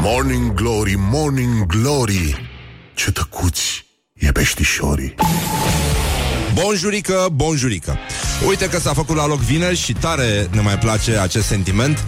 Morning Glory, Morning Glory. Ce tăcuți e peștișorii Bonjurică, bonjurică Uite că s-a făcut la loc vineri și tare ne mai place acest sentiment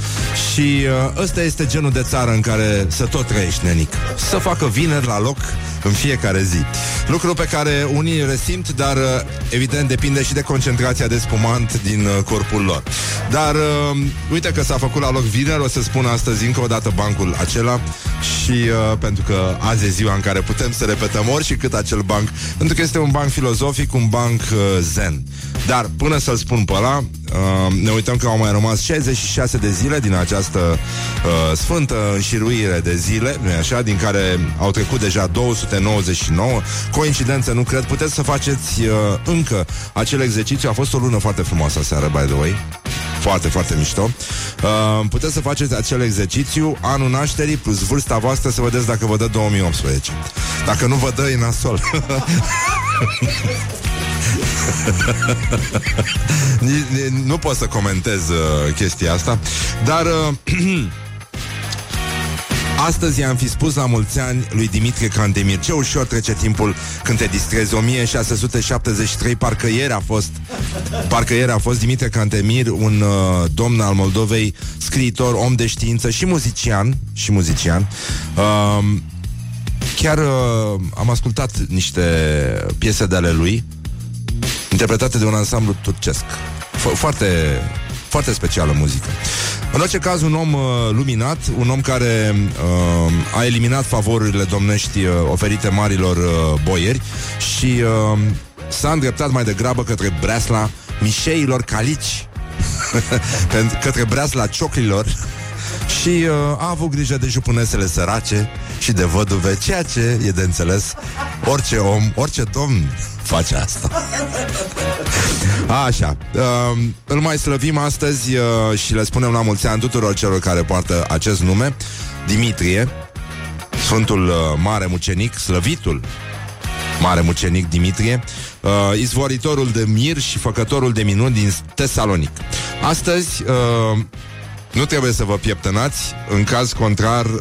Și uh, ăsta este genul de țară în care să tot trăiești, nenic Să facă vineri la loc în fiecare zi. Lucru pe care unii resimt, dar uh, evident depinde și de concentrația de spumant din uh, corpul lor. Dar uh, uite că s-a făcut la loc vineri, o să spun astăzi încă o dată bancul acela și uh, pentru că azi e ziua în care putem să repetăm ori și cât acel banc, pentru că este un banc filozofic, un banc uh, zen. Dar până să-l spun pe ăla, uh, ne uităm că au mai rămas 66 de zile din această uh, sfântă înșiruire de zile, nu așa, din care au trecut deja 299. Coincidență, nu cred. Puteți să faceți uh, încă acel exercițiu. A fost o lună foarte frumoasă seară, by the way. Foarte, foarte mișto. Uh, puteți să faceți acel exercițiu anul nașterii plus vârsta voastră să vedeți dacă vă dă 2018. Dacă nu vă dă, e nasol. nu pot să comentez uh, chestia asta, dar uh, Astăzi i-am fi spus la mulți ani lui Dimitrie Cantemir Ce ușor trece timpul când te distrezi. 1673, parcă ieri a fost Parcă ieri a fost Dimitrie Cantemir Un uh, domn al Moldovei Scriitor, om de știință și muzician Și muzician. Uh, Chiar uh, am ascultat niște piese de ale lui interpretate de un ansamblu turcesc. Fo- foarte, foarte specială muzică. În orice caz, un om uh, luminat, un om care uh, a eliminat favorurile domnești uh, oferite marilor uh, boieri și uh, s-a îndreptat mai degrabă către breasla mișeilor calici, către breasla cioclilor și uh, a avut grijă de jupunesele sărace și de văduve, ceea ce e de înțeles orice om, orice domn face asta. Așa. Uh, îl mai slăvim astăzi uh, și le spunem la mulți ani tuturor celor care poartă acest nume. Dimitrie, Sfântul uh, Mare Mucenic, slăvitul Mare Mucenic Dimitrie, uh, izvoritorul de mir și făcătorul de minuni din Tesalonic. Astăzi, uh, nu trebuie să vă pieptănați, în caz contrar, uh,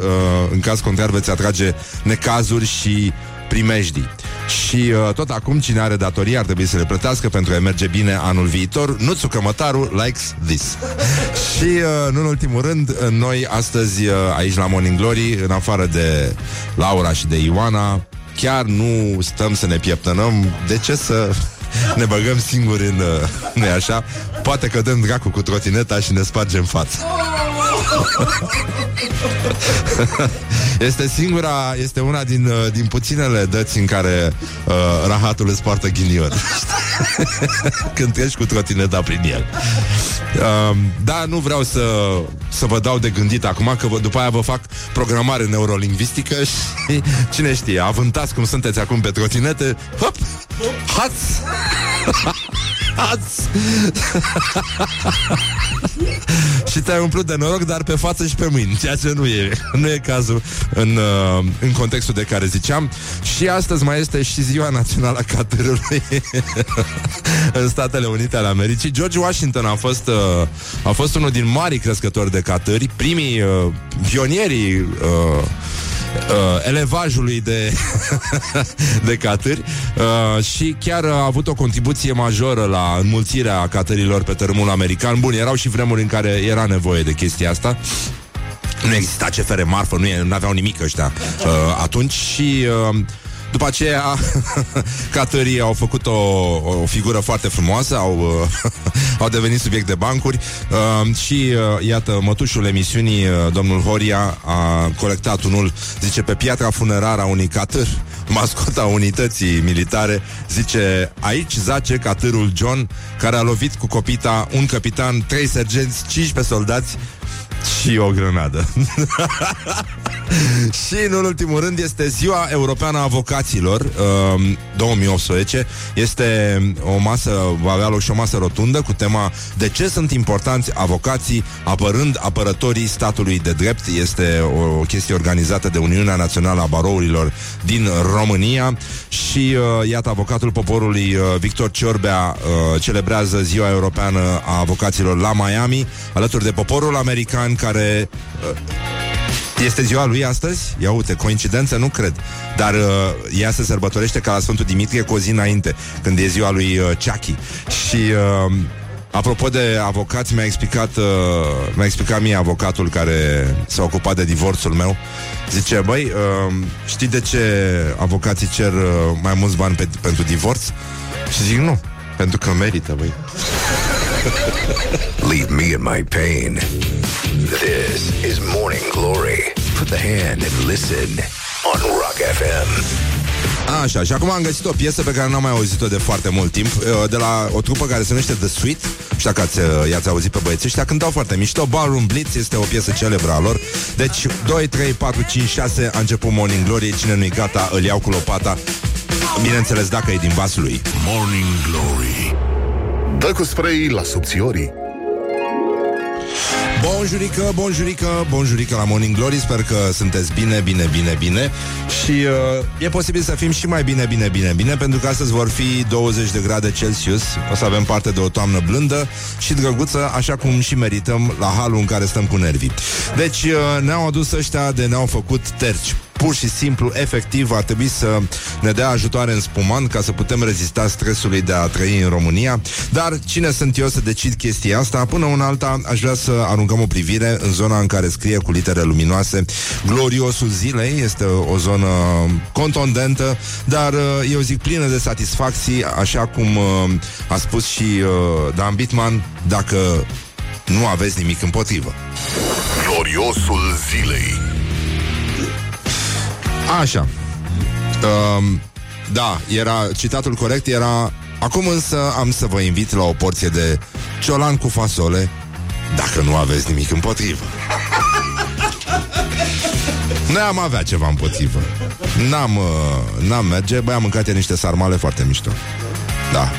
în caz contrar veți atrage necazuri și primejdii. Și uh, tot acum, cine are datorii ar trebui să le plătească pentru a merge bine anul viitor. Nuțu Cămătaru likes this. și, uh, nu în ultimul rând, noi astăzi, uh, aici la Morning Glory, în afară de Laura și de Ioana, chiar nu stăm să ne pieptănăm. De ce să ne băgăm singuri în... Uh, nu așa? Poate că dăm dracu cu trotineta și ne spargem fața. Este singura, este una din, uh, din puținele dăți în care uh, rahatul îți poartă ghinion. Când treci cu trotineta prin el. Uh, da, nu vreau să, să vă dau de gândit acum, că vă, după aia vă fac programare neurolingvistică și cine știe, avântați cum sunteți acum pe trotinete, hop, haț! Haț! și te-ai umplut de noroc, dar pe față și pe mâini, ceea ce nu e, nu e cazul în, uh, în contextul de care ziceam. Și astăzi mai este și ziua națională a catârului în Statele Unite ale Americii. George Washington a fost, uh, a fost unul din mari crescători de catâri, primii uh, pionierii uh, uh, elevajului de, de catâri uh, și chiar a avut o contribuție majoră la înmulțirea catărilor pe tărâmul american. Bun, erau și vremuri în care era nevoie de chestia asta. Nu exista CFR marfă, nu aveau nimic ăștia uh, atunci și... Uh, după aceea, catării au făcut o, o figură foarte frumoasă, au, uh, au devenit subiect de bancuri uh, și, uh, iată, mătușul emisiunii, uh, domnul Horia, a colectat unul, zice, pe piatra funerară a unui catâr, mascota unității militare, zice, aici zace catârul John, care a lovit cu copita un capitan, trei sergenți, 15 soldați și o grenadă. și, în ultimul rând, este Ziua Europeană a Avocaților, uh, 2018. Este o masă, va avea loc și o masă rotundă cu tema De ce sunt importanți avocații apărând apărătorii statului de drept. Este o, o chestie organizată de Uniunea Națională a Barourilor din România și, uh, iată, avocatul poporului uh, Victor Ciorbea uh, celebrează Ziua Europeană a Avocaților la Miami, alături de poporul american care uh, Este ziua lui astăzi? Ia uite, coincidență nu cred Dar uh, ea se sărbătorește ca la Sfântul Dimitrie cu o zi înainte Când e ziua lui uh, Chucky Și uh, Apropo de avocați, mi-a explicat, uh, mi-a explicat mie avocatul care s-a ocupat de divorțul meu. Zice, băi, uh, știi de ce avocații cer uh, mai mulți bani pe, pentru divorț? Și zic, nu, pentru că merită, băi. Leave me in my pain. This is Morning Glory. Put the hand and listen on Rock FM. Așa, și acum am găsit o piesă pe care n-am mai auzit-o de foarte mult timp uh, De la o trupă care se numește The Sweet Știu că ați, uh, i-ați auzit pe băieții ăștia Cântau foarte mișto. Ballroom Blitz este o piesă celebră a lor. Deci 2, 3, 4, 5, 6 A început Morning Glory. Cine nu-i gata îl iau cu lopata. Bineînțeles dacă e din vasul lui. Morning Glory Dă cu spray la subțiorii. Bonjurică, bonjurică, bonjurică la Morning Glory. Sper că sunteți bine, bine, bine, bine. Și uh, e posibil să fim și mai bine, bine, bine, bine Pentru că astăzi vor fi 20 de grade Celsius. O să avem parte de o toamnă blândă și drăguță Așa cum și merităm la halul în care stăm cu nervii. Deci uh, ne-au adus ăștia de ne-au făcut terci pur și simplu, efectiv, ar trebui să ne dea ajutoare în spumant ca să putem rezista stresului de a trăi în România. Dar cine sunt eu să decid chestia asta? Până una alta, aș vrea să aruncăm o privire în zona în care scrie cu litere luminoase Gloriosul zilei. Este o zonă contundentă, dar uh, eu zic plină de satisfacții, așa cum uh, a spus și uh, Dan Bitman, dacă nu aveți nimic împotrivă. Gloriosul zilei Așa. Um, da, era citatul corect era Acum însă am să vă invit la o porție de ciolan cu fasole Dacă nu aveți nimic împotrivă. Noi am avea ceva împotrivă. N-am, uh, n-am merge. Băi, am mâncat niște sarmale foarte mișto. Da.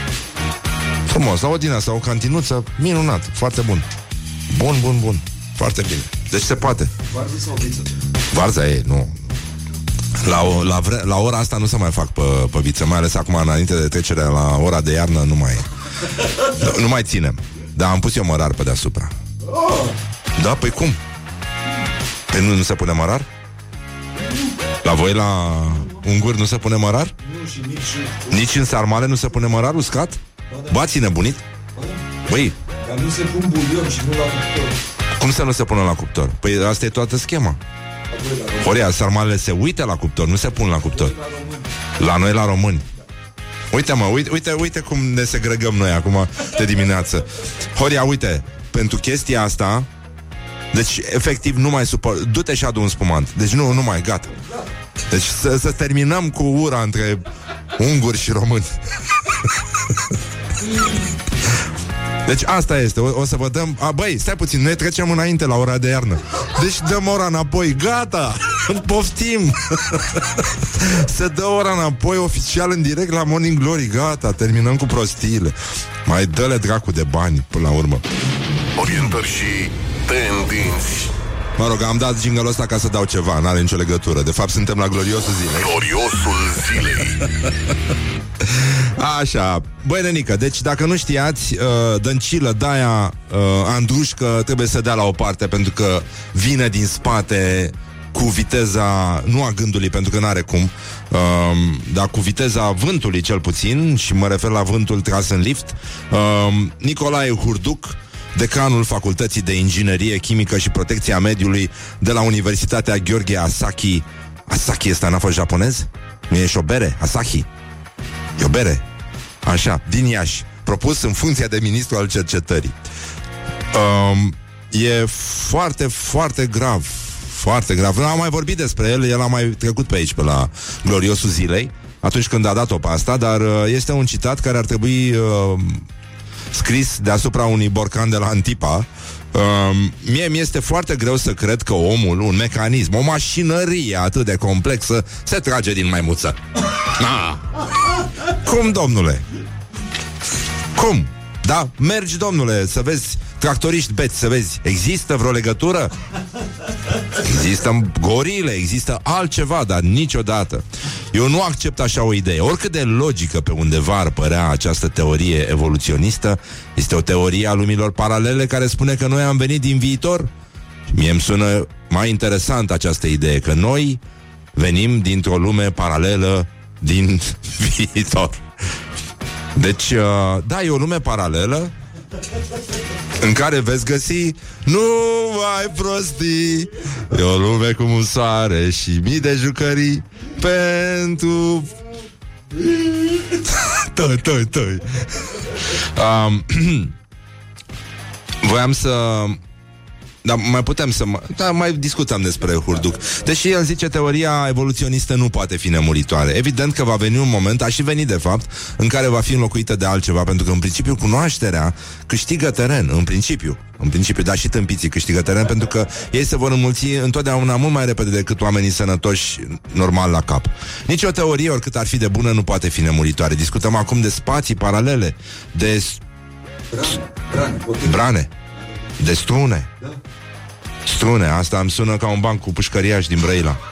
Frumos, la o din asta, o cantinuță Minunat, foarte bun. Bun, bun, bun, foarte bine. Deci se poate. Varza sau viță? Varza e, nu la, o, la, vre, la ora asta nu se mai fac pe, pe viță, mai ales acum înainte de trecerea la ora de iarnă nu mai nu, nu mai ținem. Dar am pus eu mărar pe deasupra. Da, păi cum? Păi nu, nu se pune mărar? La voi la ungur nu se pune mărar? Nu, și nici... Nici în sarmale nu se pune mărar uscat? Ba, ți nebunit? Băi, Dar nu se pun bulion și nu la cuptor. cum să nu se pună la cuptor? Păi asta e toată schema. Horia, sarmalele se uită la cuptor, nu se pun la cuptor. La noi, la români. Uite, mă, uite, uite, uite cum ne segregăm noi acum de dimineață. Horia, uite, pentru chestia asta, deci, efectiv, nu mai suport. Du-te și adu un spumant. Deci, nu, nu mai, gata. Deci, să, să terminăm cu ura între unguri și români. Deci asta este, o, o să vă dăm a, Băi, stai puțin, noi trecem înainte la ora de iarnă. Deci dăm ora înapoi, gata Poftim. Se dă ora înapoi oficial în direct la Morning Glory Gata, terminăm cu prostiile. Mai dă-le dracu de bani până la urmă. Orientări și tendinți. Mă rog, am dat jingle ăsta ca să dau ceva N-are nicio legătură. De fapt suntem la gloriosul zilei. Gloriosul zilei Așa, băi nenică, deci dacă nu știați uh, Dăncilă, Daia, uh, Andrușcă Trebuie să dea la o parte Pentru că vine din spate cu viteza, nu a gândului, pentru că nu are cum, uh, dar cu viteza vântului cel puțin, și mă refer la vântul tras în lift, uh, Nicolae Hurduc, decanul Facultății de Inginerie Chimică și Protecția Mediului de la Universitatea Gheorghe Asaki. Asaki este n-a fost japonez? Nu e și o bere? Asahi. E o bere. Așa, din Iași. Propus în funcția de ministru al cercetării. Um, e foarte, foarte grav. Foarte grav. Nu am mai vorbit despre el, el a mai trecut pe aici, pe la gloriosul zilei, atunci când a dat-o pe asta, dar uh, este un citat care ar trebui uh, scris deasupra unui borcan de la Antipa. Uh, mie mi este foarte greu să cred că omul, un mecanism, o mașinărie atât de complexă, se trage din maimuță. Ah. Cum, domnule? Cum? Da, mergi, domnule, să vezi tractoriști beți, să vezi, există vreo legătură? Există gorile, există altceva, dar niciodată. Eu nu accept așa o idee. Oricât de logică pe undeva ar părea această teorie evoluționistă, este o teorie a lumilor paralele care spune că noi am venit din viitor. Mie îmi sună mai interesant această idee, că noi venim dintr-o lume paralelă din viitor. Deci, uh, da, e o lume paralelă în care veți găsi Nu mai prostii E o lume cu un soare și mii de jucării Pentru Tăi, tăi, tăi um, Voiam să dar mai putem să... Mă... Da, mai discutăm despre Hurduc. Deși el zice teoria evoluționistă nu poate fi nemuritoare. Evident că va veni un moment, a și venit de fapt, în care va fi înlocuită de altceva, pentru că în principiu cunoașterea câștigă teren, în principiu. În principiu, dar și tâmpiții câștigă teren pentru că ei se vor înmulți întotdeauna mult mai repede decât oamenii sănătoși normal la cap. Nici o teorie, oricât ar fi de bună, nu poate fi nemuritoare. Discutăm acum de spații paralele, de Brane, brane, brane, de strune. Da. Strune, asta îmi sună ca un banc cu pușcăriaș din Brăila.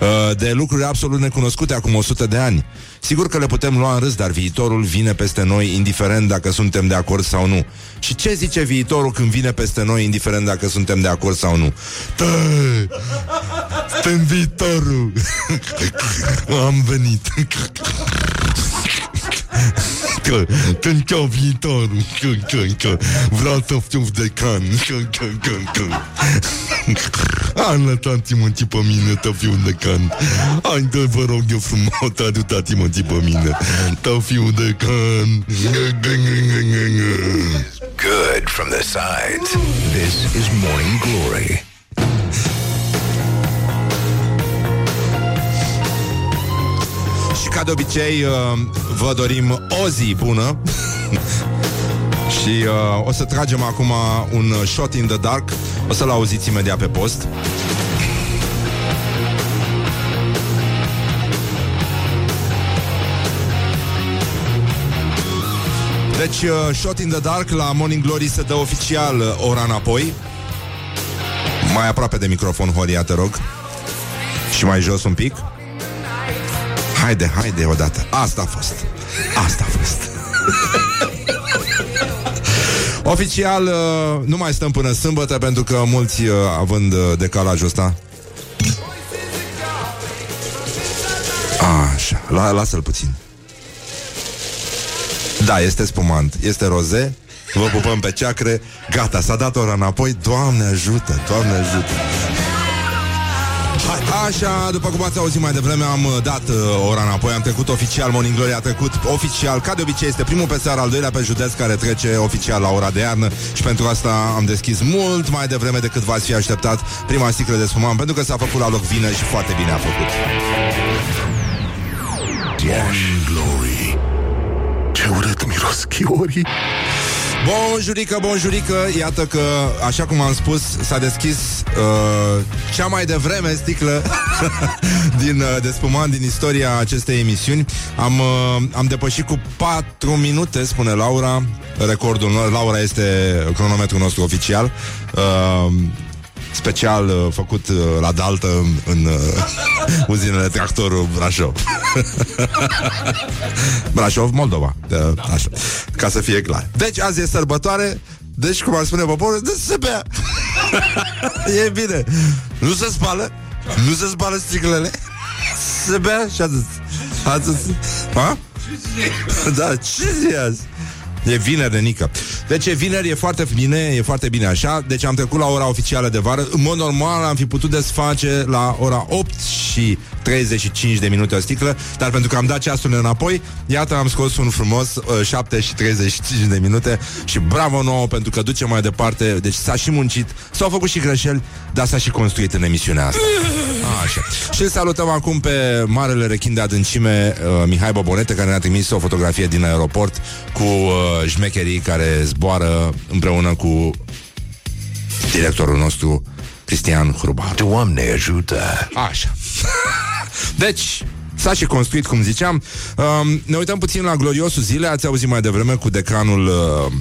Uh, De lucruri absolut necunoscute acum 100 de ani. Sigur că le putem lua în râs, dar viitorul vine peste noi indiferent dacă suntem de acord sau nu. Și ce zice viitorul când vine peste noi indiferent dacă suntem de acord sau nu? Tă, suntem viitorul. Am venit. Că, că încă viitorul că, că, că, Vreau să fiu de can că, că, că, că. Hai, lăsați-mă pe mine Să fiu de can Hai, dă, vă rog eu frumos Ajutați-mă pe mine Să fiu de can Good from the sides. This is Morning Glory. Și ca de obicei uh, Vă dorim o zi bună Și uh, o să tragem acum un shot in the dark O să-l auziți imediat pe post Deci, uh, Shot in the Dark la Morning Glory se dă oficial uh, ora înapoi. Mai aproape de microfon, Horia, te rog. Și mai jos un pic. Haide, haide odată. Asta a fost. Asta a fost. Oficial, uh, nu mai stăm până sâmbătă pentru că mulți, uh, având uh, decalajul ăsta, Așa, la, lasă-l puțin. Da, este spumant, este roze, vă pupăm pe ceacre, gata, s-a dat ora înapoi, Doamne ajută, Doamne ajută. Hai, Așa, după cum ați auzit mai devreme, am uh, dat uh, ora înapoi, am trecut oficial, Morning Glory a trecut oficial, ca de obicei este primul pe seara, al doilea pe județ care trece oficial la ora de iarnă. Și pentru asta am deschis mult mai devreme decât v-ați fi așteptat prima sticlă de spumant, pentru că s-a făcut la loc vină și foarte bine a făcut. Morning Glory. Ce urât miros chiorii Bonjurică, bonjurică, iată că, așa cum am spus, s-a deschis uh, cea mai devreme sticlă din, uh, de spumant din istoria acestei emisiuni. Am, uh, am depășit cu 4 minute, spune Laura, recordul nostru. Laura este cronometrul nostru oficial. Uh, special uh, făcut uh, la daltă în, în uh, uzinele tractorul Brașov. Brașov, Moldova. Uh, așa. Ca să fie clar. Deci azi e sărbătoare, deci cum ar spune poporul, de se bea. e bine. Nu se spală, nu se spală sticlele. Se bea și atât. Atât. Ha? Da, ce zi e azi? E vineri de nică. Deci e vineri, e foarte bine, e foarte bine așa. Deci am trecut la ora oficială de vară. În mod normal am fi putut desface la ora 8 și 35 de minute o sticlă, dar pentru că am dat ceasul înapoi, iată am scos un frumos uh, 7 și 35 de minute și bravo nouă pentru că duce mai departe. Deci s-a și muncit, s-au făcut și greșeli, dar s-a și construit în emisiunea asta. Așa. Și îl salutăm acum pe marele rechin de adâncime uh, Mihai Bobonete care ne-a trimis o fotografie din aeroport cu uh, șmecherii care zboară împreună cu directorul nostru Cristian Hrubar. Doamne ajută! Așa. deci, s-a și construit, cum ziceam. Um, ne uităm puțin la gloriosul zile. Ați auzit mai devreme cu decanul uh,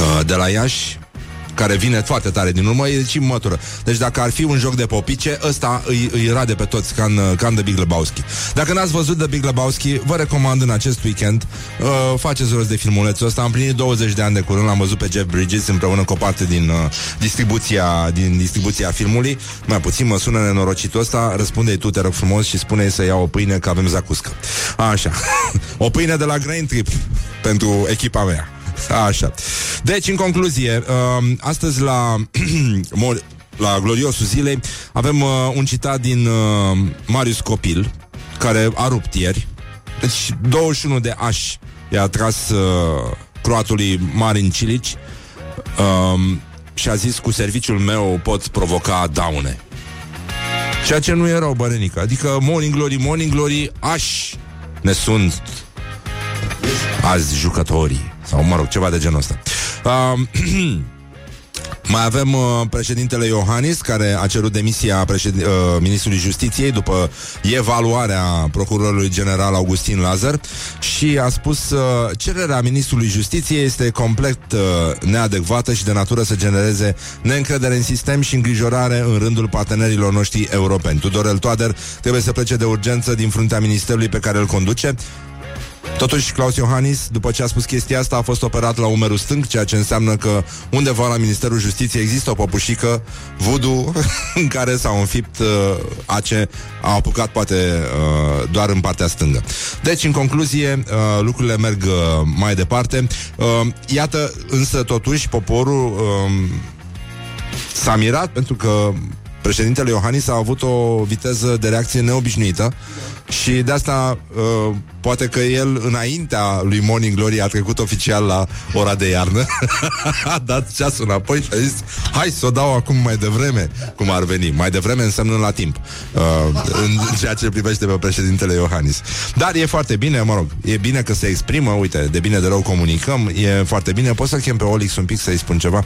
uh, de la Iași, care vine foarte tare din urmă, e și mătură. Deci dacă ar fi un joc de popice, ăsta îi, îi rade pe toți ca în, ca în The Big Lebowski. Dacă n-ați văzut The Big Lebowski, vă recomand în acest weekend uh, faceți rost de filmulețul ăsta. Am plinit 20 de ani de curând, l-am văzut pe Jeff Bridges împreună cu o parte din uh, distribuția, din distribuția filmului. Mai puțin mă sună nenorocitul ăsta, răspunde tu, te rog frumos, și spune să iau o pâine că avem zacuscă. Așa. o pâine de la Grain Trip pentru echipa mea. Așa. Deci, în concluzie, uh, astăzi la la gloriosul zilei avem uh, un citat din uh, Marius Copil, care a rupt ieri. Deci 21 de ași i-a tras uh, croatului Marin Cilici um, și a zis cu serviciul meu pot provoca daune. Ceea ce nu erau bărenică. Adică Morning Glory, Morning Glory, aș ne sunt azi jucătorii. Sau, mă rog, ceva de genul ăsta. Uh, Mai avem uh, președintele Iohannis, care a cerut demisia președ... uh, ministrului justiției după evaluarea procurorului general Augustin Lazar și a spus uh, cererea ministrului justiției este complet uh, neadecvată și de natură să genereze neîncredere în sistem și îngrijorare în rândul partenerilor noștri europeni. Tudorel Toader trebuie să plece de urgență din fruntea ministerului pe care îl conduce Totuși, Claus Iohannis, după ce a spus chestia asta, a fost operat la umerul stâng, ceea ce înseamnă că undeva la Ministerul Justiției există o păpușică voodoo în care s-au înfipt uh, ace, au apucat poate uh, doar în partea stângă. Deci, în concluzie, uh, lucrurile merg uh, mai departe. Uh, iată, însă, totuși, poporul uh, s-a mirat pentru că președintele Iohannis a avut o viteză de reacție neobișnuită și de asta uh, poate că el înaintea lui Morning Glory a trecut oficial la ora de iarnă. A dat ceasul înapoi și a zis hai să o dau acum mai devreme cum ar veni, mai devreme înseamnă la timp uh, în ceea ce privește pe președintele Iohannis. Dar e foarte bine, mă rog, e bine că se exprimă uite, de bine de rău comunicăm e foarte bine, pot să chem pe Olix un pic să-i spun ceva,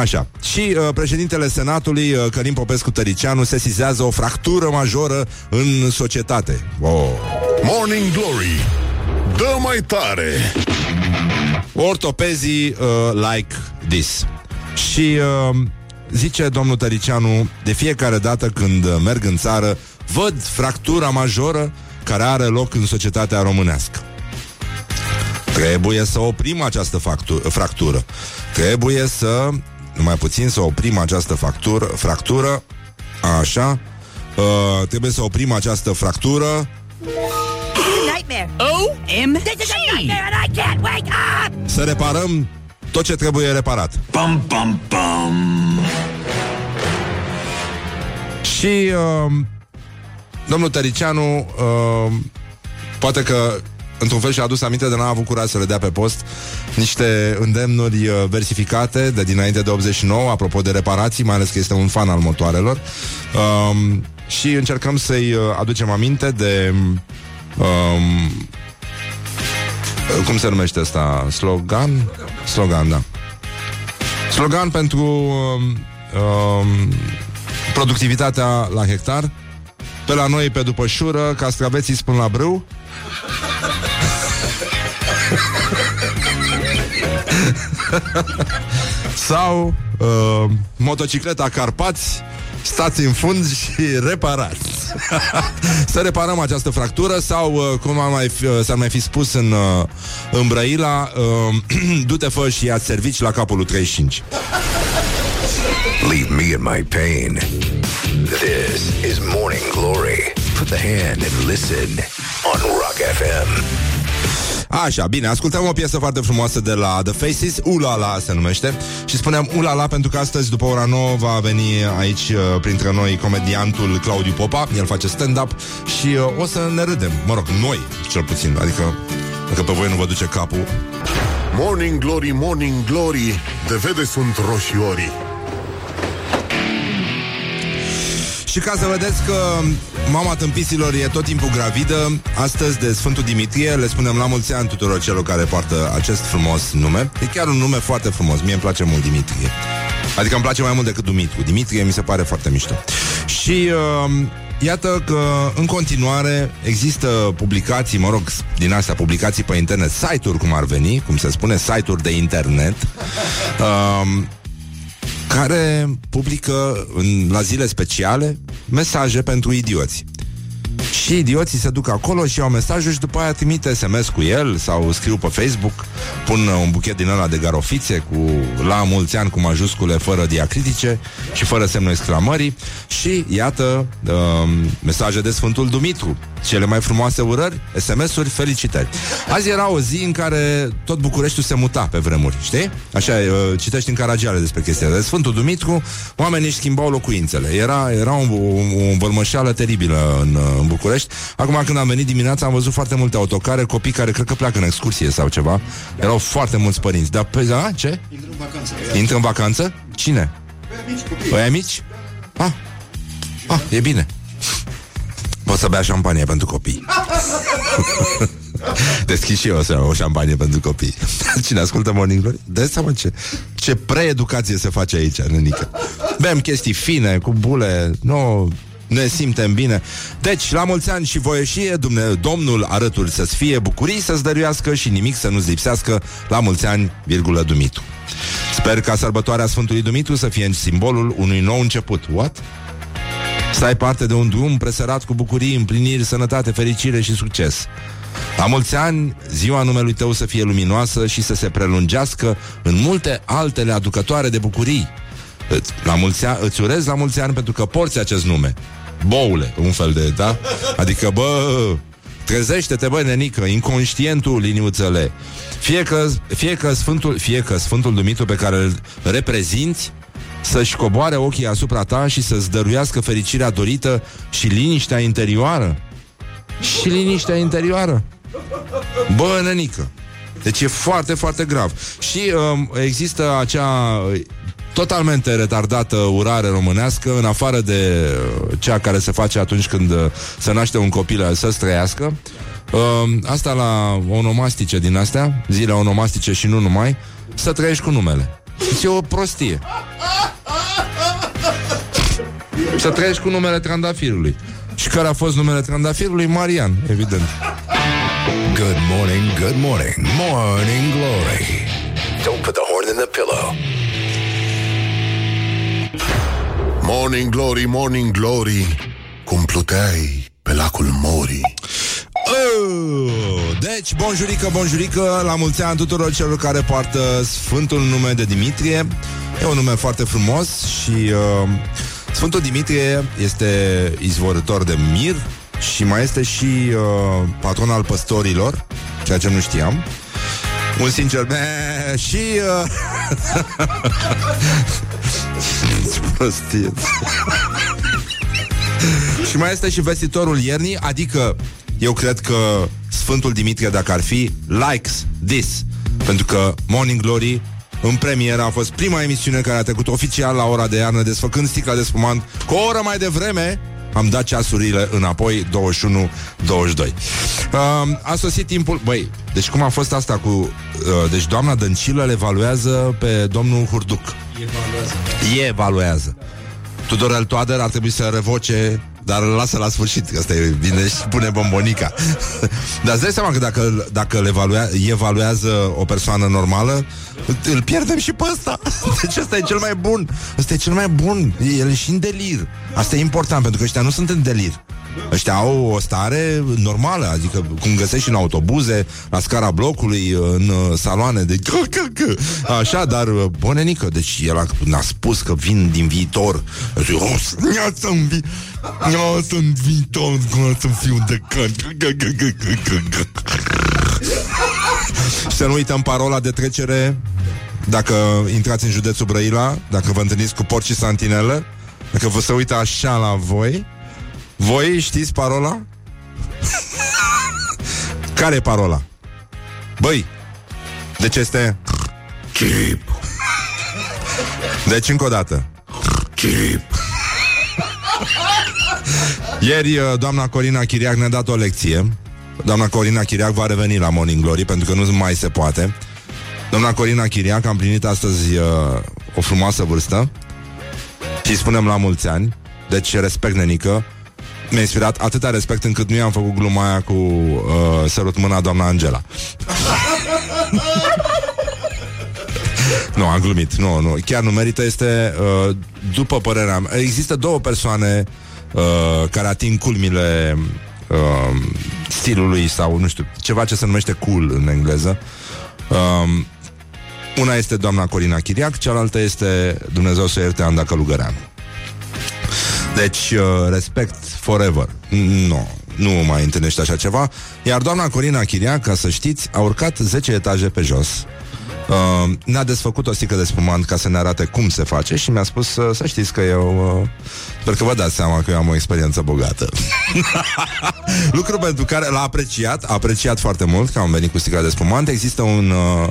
așa. Și uh, președintele Senatului, uh, Călim Popescu Tăricianu sesizează o fractură majoră în societate Oh. Morning Glory. Dă mai tare. Ortopezii uh, like this. Și uh, zice domnul Tăricianu De fiecare dată când uh, merg în țară Văd fractura majoră Care are loc în societatea românească. Trebuie să oprim această factu- fractură. Trebuie să Numai puțin să oprim această factură, fractură Așa uh, Trebuie să oprim această fractură Să reparăm tot ce trebuie reparat. Pam, pam, pam. Și uh, domnul Tăricianu uh, poate că într-un fel și-a adus aminte de n-a avut curaj să le dea pe post niște îndemnuri uh, versificate de dinainte de 89, apropo de reparații, mai ales că este un fan al motoarelor. Uh, și încercăm să-i uh, aducem aminte de um, cum se numește asta? Slogan? Slogan, da. Slogan pentru um, um, productivitatea la hectar. Pe la noi, pe după șură, castraveții spun la brâu. Sau uh, motocicleta Carpați Stați în fund și reparați Să reparăm această fractură Sau, uh, cum ar mai fi, uh, s-ar mai fi spus în, uh, în Brăila uh, Du-te fă și ia servici la capul lui 35 Leave me in my pain. This is Morning Glory. Put the hand and listen on Rock FM. Așa, bine, ascultăm o piesă foarte frumoasă de la The Faces, Ulala se numește Și spuneam Ulala pentru că astăzi după ora 9 va veni aici uh, printre noi comediantul Claudiu Popa. El face stand-up și uh, o să ne râdem, mă rog, noi cel puțin, adică dacă pe voi nu vă duce capul. Morning Glory, Morning Glory De vede sunt roșiorii Și ca să vedeți că mama tâmpiților e tot timpul gravidă, astăzi de Sfântul Dimitrie le spunem la mulți ani tuturor celor care poartă acest frumos nume. E chiar un nume foarte frumos, mie îmi place mult Dimitrie. Adică îmi place mai mult decât Dumitru. Dimitrie mi se pare foarte mișto. Și uh, iată că în continuare există publicații, mă rog, din astea publicații pe internet, site-uri cum ar veni, cum se spune, site-uri de internet, uh, care publică în, la zile speciale mesaje pentru idioți. Și idioții se duc acolo și au mesajul și după aia trimite SMS cu el sau scriu pe Facebook, pun un buchet din ăla de garofițe cu la mulți ani cu majuscule fără diacritice și fără semnul exclamării și iată um, mesaje de Sfântul Dumitru, cele mai frumoase urări, SMS-uri, felicitări. Azi era o zi în care tot Bucureștiul se muta pe vremuri, știi? Așa, uh, citești în Caragiale despre chestia de Sfântul Dumitru, oamenii își schimbau locuințele. Era, era o, o, o învălmășeală teribilă în, în București. Acum când am venit dimineața am văzut foarte multe autocare, copii care cred că pleacă în excursie sau ceva. Erau foarte mulți părinți. Dar pe da, ce? Intră în vacanță. Intră în vacanță? Cine? Mici copii. Păi mici? Ah, ah, e bine. Poți să bea șampanie pentru copii. Deschid și eu o, să iau o șampanie pentru copii. Cine ascultă Morning Glory? Dă seama ce, ce preeducație se face aici, nenică. Bem chestii fine, cu bule, nu ne simtem bine. Deci, la mulți ani și voieșie, dumne, Domnul arătul să-ți fie bucurii, să-ți dăruiască și nimic să nu-ți lipsească la mulți ani, virgulă, Dumitru. Sper ca sărbătoarea Sfântului Dumitru să fie simbolul unui nou început. What? Să ai parte de un drum presărat cu bucurii, împliniri, sănătate, fericire și succes. La mulți ani, ziua numelui tău să fie luminoasă și să se prelungească în multe altele aducătoare de bucurii. Îți- La mulți ani, îți urez la mulți ani pentru că porți acest nume. Boule, un fel de, da? Adică, bă, trezește-te, bă, nenică, inconștientul liniuțele. Fie că, fie că Sfântul, fie că Sfântul Dumitru pe care îl reprezinți să-și coboare ochii asupra ta și să-ți dăruiască fericirea dorită și liniștea interioară. Și liniștea interioară. Bă, nenică. Deci e foarte, foarte grav. Și um, există acea uh, totalmente retardată urare românească, în afară de uh, cea care se face atunci când uh, se naște un copil să-ți trăiască. Um, asta la onomastice din astea, zile onomastice și nu numai, să trăiești cu numele. Deci e o prostie. Să trăiești cu numele trandafirului. Și care a fost numele trandafirului? Marian, evident. Good morning, good morning, morning glory. Don't put the horn in the pillow. Morning Glory, Morning Glory Cum pluteai pe lacul Mori Oh, Deci, bonjurică, bonjurică La mulți ani tuturor celor care poartă Sfântul nume de Dimitrie. E un nume foarte frumos Și uh, Sfântul Dimitrie este izvorător de mir Și mai este și uh, patron al păstorilor Ceea ce nu știam. Un sincer be, și uh... Ce prostie. Și mai este și vestitorul iernii, adică eu cred că Sfântul Dimitrie, dacă ar fi, likes this. Pentru că Morning Glory în premieră a fost prima emisiune care a trecut oficial la ora de iarnă, desfăcând sticla de spumant cu o oră mai devreme. Am dat ceasurile înapoi 21-22 uh, A sosit timpul Băi, deci cum a fost asta cu uh, Deci doamna Dăncilă le evaluează Pe domnul Hurduc Evaluează. E evaluează Tudorel Toader ar trebui să revoce dar îl lasă la sfârșit, că asta e vine și pune bombonica. dar îți dai seama că dacă, dacă le evalua, evaluează o persoană normală, îl pierdem și pe ăsta. Deci ăsta e cel mai bun. Ăsta e cel mai bun. El e și în delir. Asta e important, pentru că ăștia nu sunt în delir. Ăștia au o stare normală, adică cum găsești în autobuze, la scara blocului, în uh, saloane de... Așa, dar, uh, bonenică, deci el a, a spus că vin din viitor. Zic, "O, Neața în vi... Neața în viitor, cum să fiu de Și să nu uităm parola de trecere. Dacă intrați în județul Brăila, dacă vă întâlniți cu porci și santinelă, dacă vă se uită așa la voi, voi știți parola? Care e parola? Băi, deci este Chirip, Deci încă o dată. Chirip Ieri uh, doamna Corina Chiriac ne-a dat o lecție. Doamna Corina Chiriac va reveni la Morning Glory Pentru că nu mai se poate. Doamna Corina Chiriac a împlinit astăzi uh, O frumoasă vârstă Și îi spunem la mulți ani. Deci respect nenică Mi-a inspirat atâta respect încât nu i-am făcut gluma aia cu uh, Sărut mâna doamna Angela nu, am glumit. Nu, nu. Chiar nu merită. Este, uh, după părerea mea, există două persoane uh, care ating culmile uh, stilului sau, nu știu, ceva ce se numește cool în engleză. Um, una este doamna Corina Chiriac, cealaltă este Dumnezeu să ierte Anda Călugăreanu. Deci, uh, respect forever. Nu, nu mai întâlnește așa ceva. Iar doamna Corina Chiriac, ca să știți, a urcat 10 etaje pe jos Uh, ne-a desfăcut o sticlă de spumant ca să ne arate cum se face și mi-a spus uh, să știți că eu... Uh, sper că vă dați seama că eu am o experiență bogată. Lucru pentru care l-a apreciat, a apreciat foarte mult că am venit cu sticla de spumant. Există un... Uh,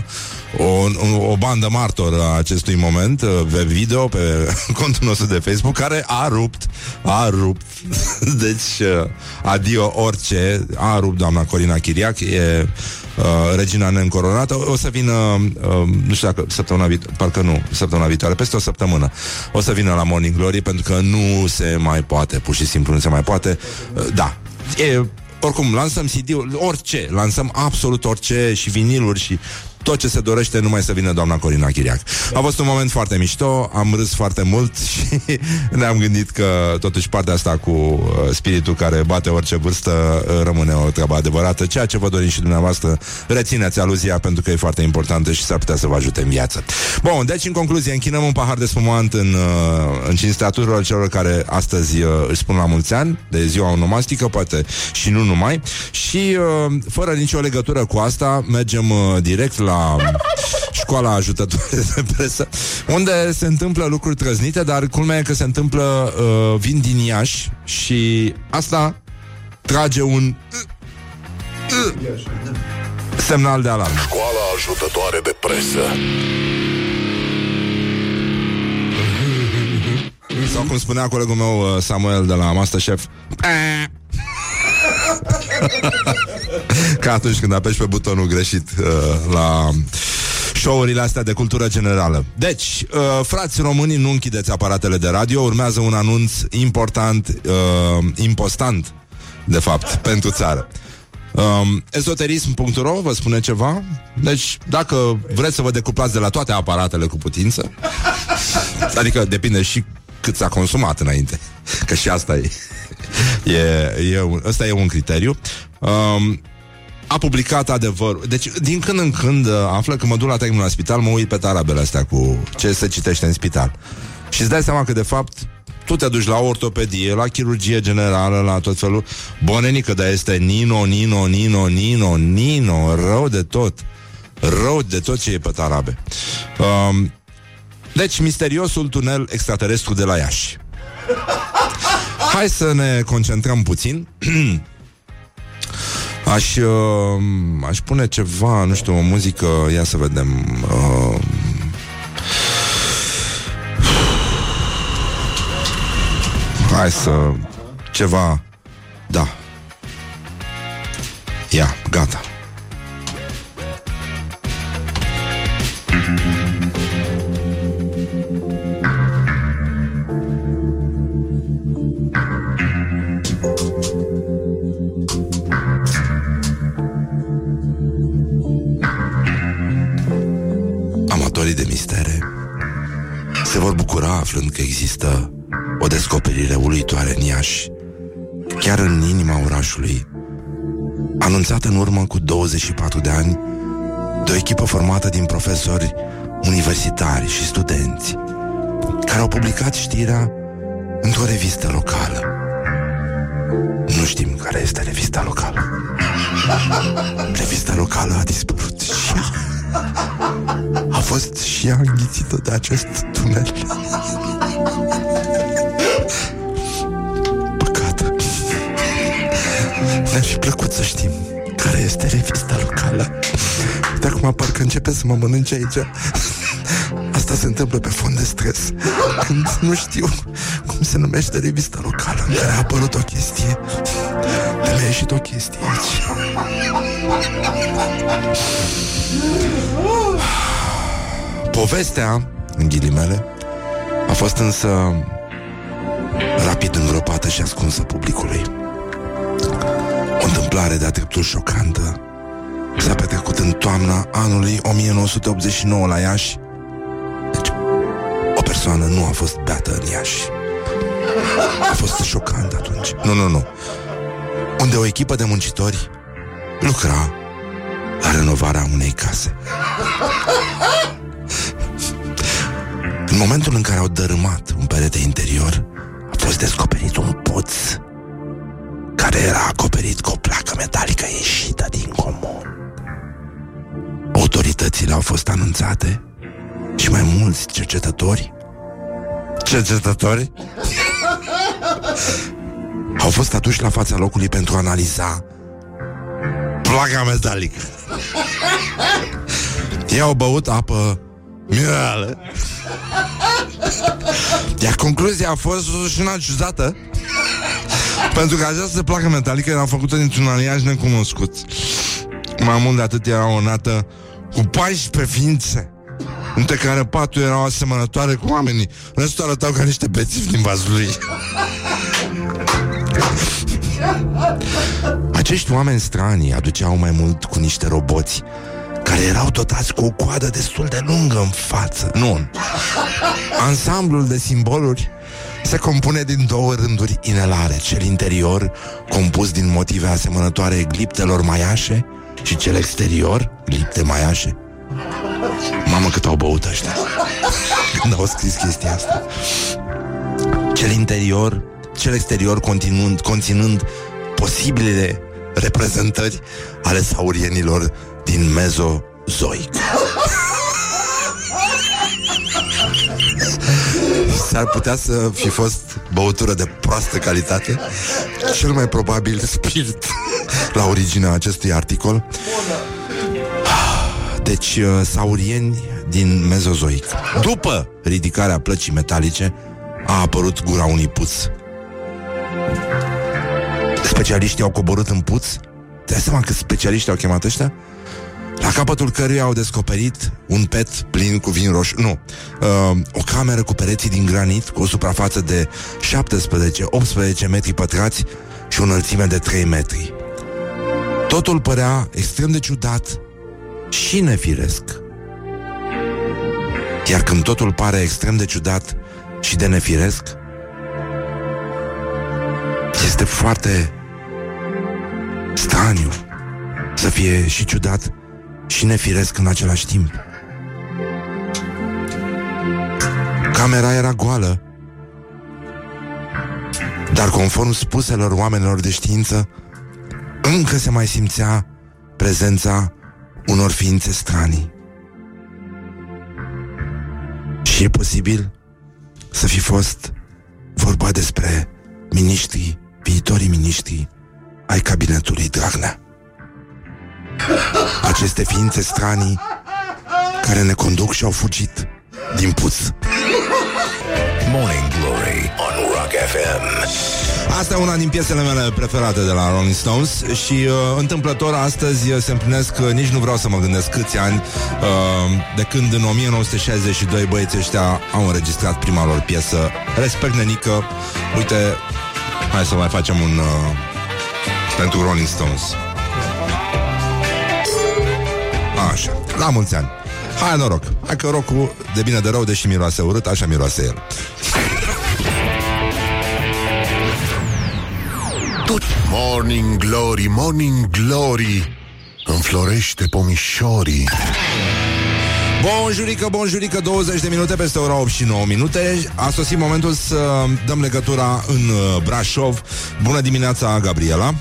o, o, o bandă martor a acestui moment uh, pe video, pe contul nostru de Facebook, care a rupt, a rupt. Deci, uh, adio orice, a rupt doamna Corina Chiriac, e uh, regina neîncoronată. O să vină, uh, nu știu dacă săptămâna viitoare, parcă nu, săptămâna viitoare, peste o săptămână, o să vină la Morning Glory, pentru că nu se mai poate, pur și simplu nu se mai poate. Uh, da, e oricum, lansăm CD-uri, orice, lansăm absolut orice și viniluri și tot ce se dorește numai să vină doamna Corina Chiriac. A fost un moment foarte mișto, am râs foarte mult și ne-am gândit că totuși partea asta cu uh, spiritul care bate orice vârstă uh, rămâne o treabă adevărată. Ceea ce vă dorim și dumneavoastră, rețineți aluzia pentru că e foarte importantă și s-ar putea să vă ajute în viață. Bun, deci în concluzie, închinăm un pahar de spumant în, uh, în cinstea tuturor celor care astăzi își spun la mulți ani de ziua onomastică, poate și nu numai. Și fără nicio legătură cu asta, mergem direct la școala ajutătoare de presă, unde se întâmplă lucruri trăznite, dar culmea e că se întâmplă, uh, vin din Iași și asta trage un uh, uh, semnal de alarmă. Școala ajutătoare de presă. Sau cum spunea colegul meu uh, Samuel de la Masterchef Ca atunci când apeși pe butonul greșit uh, La show-urile astea de cultură generală. Deci, uh, frați români, nu închideți aparatele de radio. Urmează un anunț important uh, Impostant De fapt, pentru țară. Um, esoterism.ro vă spune ceva? Deci dacă vreți să vă decuplați de la toate aparatele cu putință Adică depinde și cât s-a consumat înainte Că și asta e e, e un, ăsta e un criteriu. Um, a publicat adevărul. Deci, din când în când uh, află că mă duc la tehnic la spital, mă uit pe tarabele astea cu ce se citește în spital. Și îți dai seama că, de fapt, tu te duci la ortopedie, la chirurgie generală, la tot felul. Bonenică, dar este Nino, Nino, Nino, Nino, Nino, rău de tot. Rău de tot ce e pe tarabe. Um, deci, misteriosul tunel extraterestru de la Iași. Hai să ne concentrăm puțin. Aș, uh, aș pune ceva, nu știu, o muzică, ia să vedem. Uh, hai să... ceva... Da. Ia, gata. Se vor bucura aflând că există o descoperire uluitoare în Iași, chiar în inima orașului, anunțată în urmă cu 24 de ani de o echipă formată din profesori universitari și studenți, care au publicat știrea într-o revistă locală. Nu știm care este revista locală. Revista locală a dispărut și ea a fost și ea înghițită de acest tunel. Păcat. Ne-ar fi plăcut să știm care este revista locală. De acum parcă începe să mă mănânce aici. Asta se întâmplă pe fond de stres Când nu știu cum se numește revista locală În care a apărut o chestie De mi-a ieșit o chestie aici Povestea, în ghilimele, a fost însă rapid îngropată și ascunsă publicului. O întâmplare de-a dreptul șocantă s-a petrecut în toamna anului 1989 la Iași, persoană nu a fost beată în Iași. A fost șocant atunci. Nu, nu, nu. Unde o echipă de muncitori lucra la renovarea unei case. În momentul în care au dărâmat un perete interior, a fost descoperit un puț care era acoperit cu o placă metalică ieșită din comun. Autoritățile au fost anunțate și mai mulți cercetători cercetători au fost aduși la fața locului pentru a analiza placa metalică. Ei au băut apă minerală. Iar concluzia a fost și una ciudată pentru că această placă metalică era făcută dintr-un aliaj necunoscut. Mai mult de atât era o nată cu 14 ființe între care patul erau asemănătoare cu oamenii. Restul arătau ca niște bețivi din lui. Acești oameni strani aduceau mai mult cu niște roboți care erau dotați cu o coadă destul de lungă în față. Nu. Ansamblul de simboluri se compune din două rânduri inelare, cel interior, compus din motive asemănătoare gliptelor maiașe, și cel exterior, glipte maiașe. Mamă, cât au băut ăștia Când au scris chestia asta Cel interior Cel exterior continuând, conținând Posibile reprezentări Ale saurienilor Din mezozoic S-ar putea să fi fost băutură de proastă calitate Cel mai probabil spirit La originea acestui articol deci, uh, saurieni din mezozoic. După ridicarea plăcii metalice, a apărut gura unui puț. Specialiștii au coborât în puț. Te dai seama că specialiștii au chemat ăștia? La capătul căruia au descoperit un pet plin cu vin roșu. Nu. Uh, o cameră cu pereții din granit, cu o suprafață de 17-18 metri pătrați și o înălțime de 3 metri. Totul părea extrem de ciudat și nefiresc. Iar când totul pare extrem de ciudat și de nefiresc, este foarte straniu să fie și ciudat și nefiresc în același timp. Camera era goală, dar conform spuselor oamenilor de știință, încă se mai simțea prezența unor ființe stranii. Și e posibil să fi fost vorba despre miniștrii, viitorii miniștrii ai cabinetului Dragnea. Aceste ființe stranii care ne conduc și au fugit din puț. Morning Glory on Rock FM. Asta e una din piesele mele preferate de la Rolling Stones și uh, întâmplător astăzi uh, se împlinesc, uh, nici nu vreau să mă gândesc câți ani, uh, de când în 1962 băieții ăștia au înregistrat prima lor piesă, Respect Nenică. Uite, hai să mai facem un... Uh, pentru Rolling Stones. Așa, la mulți ani. Hai noroc, hai că rocul de bine de rău, deși miroase urât, așa miroase el. Morning Glory, Morning Glory Înflorește pomișorii. Bun bun jurică, 20 de minute peste ora 8 și 9 minute. A sosit momentul să dăm legătura în uh, Brașov. Bună dimineața, Gabriela.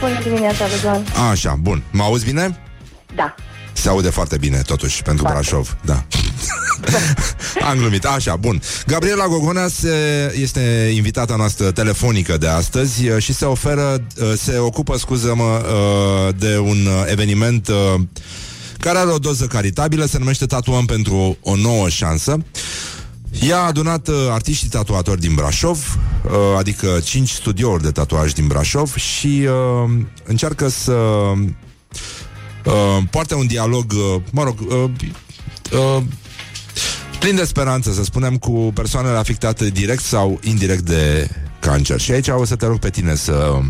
Bună dimineața, Răzvan. Așa, bun, mă auzi bine? Da Se aude foarte bine, totuși, pentru foarte. Brașov Da Am glumit, așa, bun Gabriela Gogonea se, este invitata noastră telefonică de astăzi și se oferă, se ocupă, scuză-mă, de un eveniment care are o doză caritabilă, se numește Tatuăm pentru o nouă șansă. Ea a adunat uh, artiștii tatuatori din Brașov, uh, adică 5 studiouri de tatuaj din Brașov și uh, încearcă să uh, poarte un dialog, uh, mă rog, uh, uh, plin de speranță, să spunem, cu persoanele afectate direct sau indirect de cancer. Și aici o să te rog pe tine să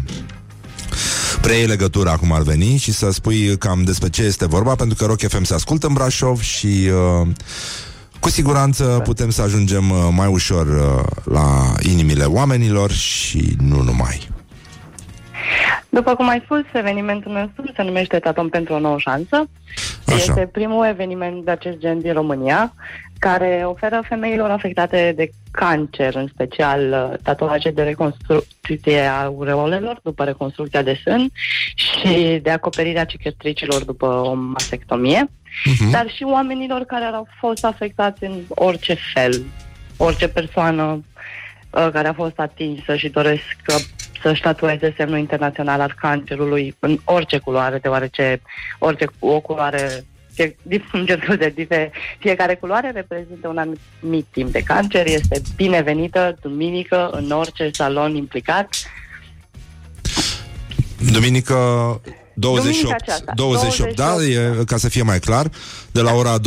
preiei legătura cum ar veni și să spui cam despre ce este vorba, pentru că Rock FM se ascultă în Brașov și uh, Cu siguranță putem să ajungem uh, mai ușor uh, la inimile oamenilor și nu numai. După cum ai spus, evenimentul nostru se numește Tatom pentru o nouă șansă. Așa. Este primul eveniment de acest gen din România, care oferă femeilor afectate de cancer, în special uh, tatuaje de reconstrucție a aureolelor după reconstrucția de sân și de acoperirea cicatricilor după o mastectomie, Mhm. dar și oamenilor care au fost afectați în orice fel, orice persoană uh, care a fost atinsă și doresc uh, să-și tatueze semnul internațional al cancerului în orice culoare, deoarece orice o culoare fie, dif- îmi cer scuze, dife- fiecare culoare reprezintă un anumit timp de cancer, este binevenită duminică în orice salon implicat. Duminică 28, Duminica aceasta, 28, da, 28, e, ca să fie mai clar, de la ora 12.30.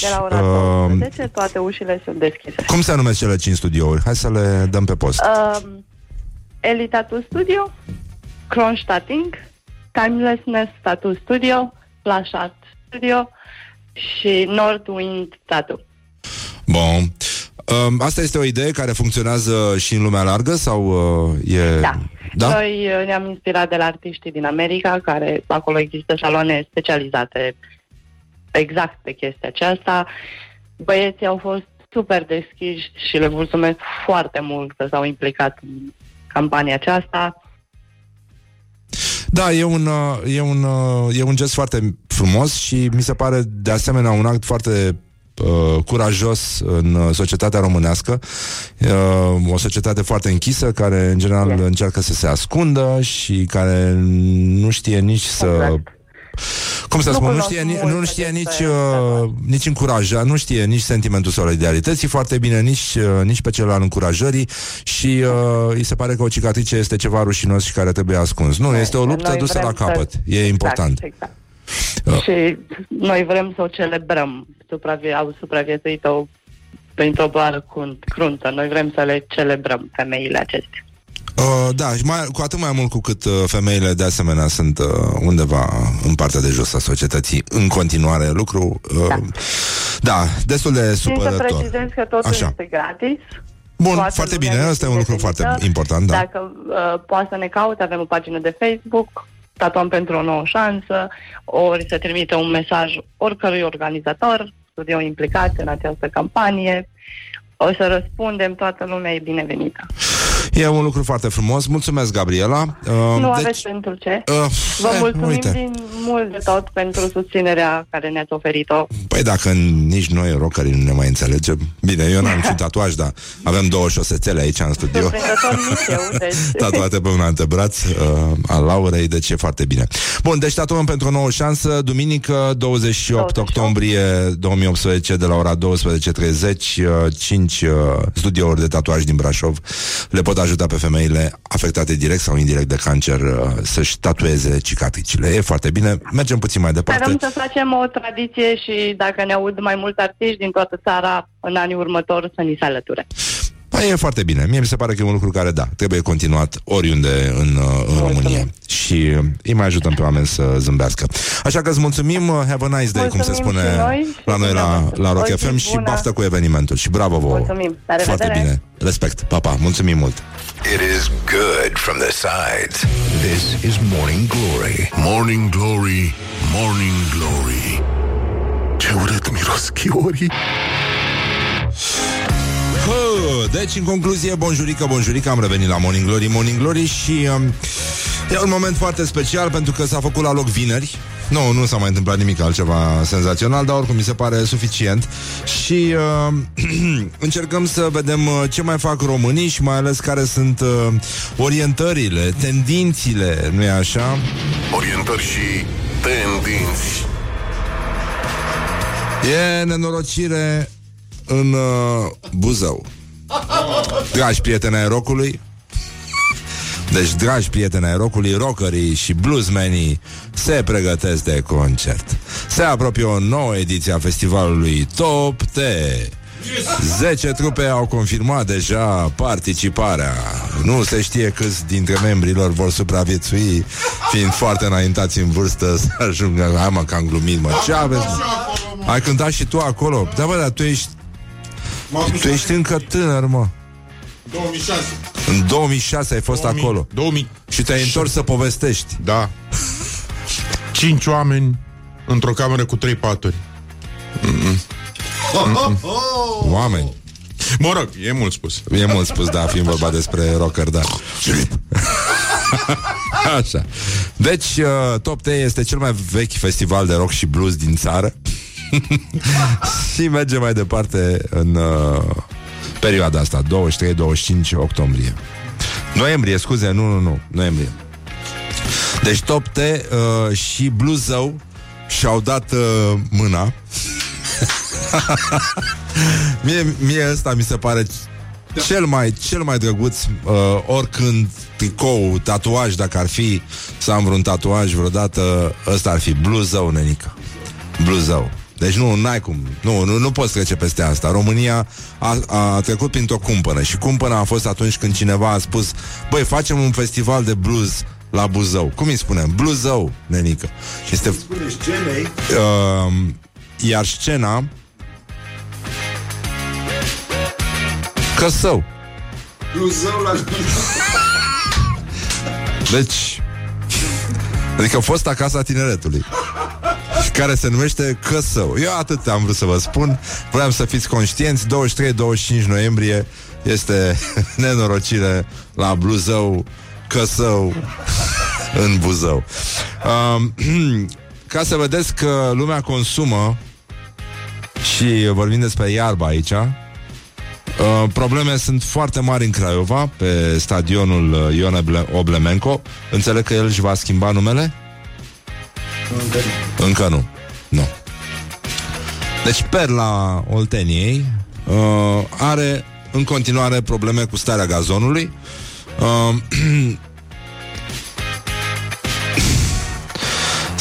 De la ora Uh, 12, toate ușile sunt deschise. cum se numesc cele 5 studiouri? Hai să le dăm pe post. Uh, Elite Tattoo Studio, Kronstadting, Timelessness Tattoo Studio, Flash Art Studio și Northwind Tattoo. Bun. Um, asta este o idee care funcționează și în lumea largă sau uh, e... Da. Da? Noi uh, ne-am inspirat de la artiștii din America, care acolo există saloane specializate exact pe chestia aceasta. Băieții au fost super deschiși și le mulțumesc foarte mult că s-au implicat în campania aceasta. Da, e un, uh, e, un, uh, e un gest foarte frumos și mi se pare de asemenea un act foarte uh, curajos în uh, societatea românească. Uh, o societate foarte închisă care în general Yes. încearcă să se ascundă și care nu știe nici să Exact. Cum să Nu spun, nu cunosc știe, ni- multe nu știe nici, despre uh, nici încuraja, nu știe nici sentimentul solidarității foarte bine, nici, uh, nici pe cel al încurajării și uh, îi se pare că o cicatrice este ceva rușinos și care trebuie ascuns. Nu, este o luptă Noi dusă vrem la capăt. Să... E important. Exact, Uh. exact. Și noi vrem să o celebrăm. Supravie... Au supraviețuit-o printr-o boală crunt- cruntă. Noi vrem să le celebrăm femeile acestea. Uh, da, și mai, cu atât mai mult cu cât uh, femeile de asemenea sunt uh, undeva în partea de jos a societății în continuare lucru. Uh, da. da, destul de Țin să supărător. precizez că totul Așa. este gratis. Bun, Toată foarte lumea bine, este asta e un lucru binevenită. foarte important, da. Dacă uh, poate să ne caute, avem o pagină de Facebook, Tatuăm pentru o nouă șansă, ori să trimite un mesaj oricărui organizator, studio implicat în această campanie. O să răspundem, toată lumea e binevenită. E un lucru foarte frumos. Mulțumesc, Gabriela. Uh, nu aveți pentru ce. uh, Vă eh, mulțumim uite. din mult de tot pentru susținerea care ne-ați oferit-o. Păi dacă nici noi, rockerii, nu ne mai înțelegem Bine, eu n-am niciun tatuaj, dar avem două șosețele aici în studio Surprinzător nici eu, deci... Tatuate pe un antebraț uh, al Laurei, deci e foarte bine Bun, deci tatuăm pentru o nouă șansă Duminică, 28, 28. octombrie 2018 De la ora 12.30 uh, 5 uh, studiouri de tatuaj din Brașov Le pot ajuta pe femeile afectate direct sau indirect de cancer uh, Să-și tatueze cicatricile. E foarte bine, mergem puțin mai departe. Sperăm să facem o tradiție și dacă ne aud mai mulți artiști din toată țara în anii următori să ni se alăture. Păi e foarte bine. Mie mi se pare că e un lucru care, da, trebuie continuat oriunde în, uh, în România. Și uh, îi mai ajutăm pe oameni să zâmbească. Așa că îți mulțumim, uh, have a nice day, cum se Mulțumim spune și noi și la noi la, dumneavoastră. la Rock O zi FM și bună. baftă cu evenimentul. Și bravo vouă. Mulțumim. La Foarte revedere. bine. Respect. Pa, pa. Mulțumim mult. It is good from the sides. This is Morning Glory. Morning Glory, Morning Glory Ce urât miros chiorii Hă, deci, în concluzie, bonjurică, bonjurică, am revenit la Morning Glory, Morning Glory și um, e un moment foarte special pentru că s-a făcut la loc vineri. Nu, nu s-a mai întâmplat nimic altceva senzațional, dar oricum mi se pare suficient și uh, încercăm să vedem uh, ce mai fac românii și mai ales care sunt uh, orientările, tendințile, nu-i așa? Orientări și tendinți E nenorocire în uh, Buzău. Dragi prieteni ai rocului, deci, dragi prieteni ai rocului, rockerii și bluesmenii se pregătesc de concert. Se apropie o nouă ediție a festivalului Top T. 10 trupe au confirmat deja participarea. Nu se știe câți dintre membrii lor vor supraviețui, fiind foarte înaintați în vârstă să ajungă. Hai mă, că am glumit, mă. Ce aveți, mă? Ai cântat și tu acolo? Da, bă, dar tu ești, tu ești încă tânăr, mă. 2006. În 2006 ai fost 2000, acolo. 2000. Și te-ai întors să povestești. Da. Cinci oameni într-o cameră cu trei paturi. Oameni. Mă rog, e mult spus. E mult spus, da, fiind vorba despre rocker, da. Așa. Deci, uh, Top T este cel mai vechi festival de rock și blues din țară. și merge mai departe în uh, perioada asta, 23-25 octombrie. Noiembrie, scuze, nu, nu, nu, noiembrie. Deci Top T uh, și Blue Zău și-au dat uh, mâna. mie, mie ăsta mi se pare cel mai, cel mai drăguț uh, oricând tricou, tatuaj, dacă ar fi să am vreun tatuaj vreodată, ăsta ar fi bluzău, nenică. Bluzău. Deci nu, n-ai cum. Nu, nu, nu poți trece peste asta. România a, a trecut printr-o cumpănă și cumpăna a fost atunci când cineva a spus băi, facem un festival de blues la Buzău. Cum îi spunem? Bluzău, nenică. Și este... Spune scenei Uh, iar scena Căsău. Bluzău la Deci Adică fosta casa tineretului care se numește Căsău. Eu atât am vrut să vă spun. Vreau să fiți conștienți. 23-25 noiembrie este nenorocire la Bluzău, Căsău, în Buzău. Um, ca să vedeți că lumea consumă și vorbim despre iarbă aici, Uh, probleme sunt foarte mari în Craiova, pe stadionul uh, Ion Oble- Oblemenco. Înțeleg că el își va schimba numele? Încă nu. Nu. Deci Perla Olteniei uh, are în continuare probleme cu starea gazonului. Uh,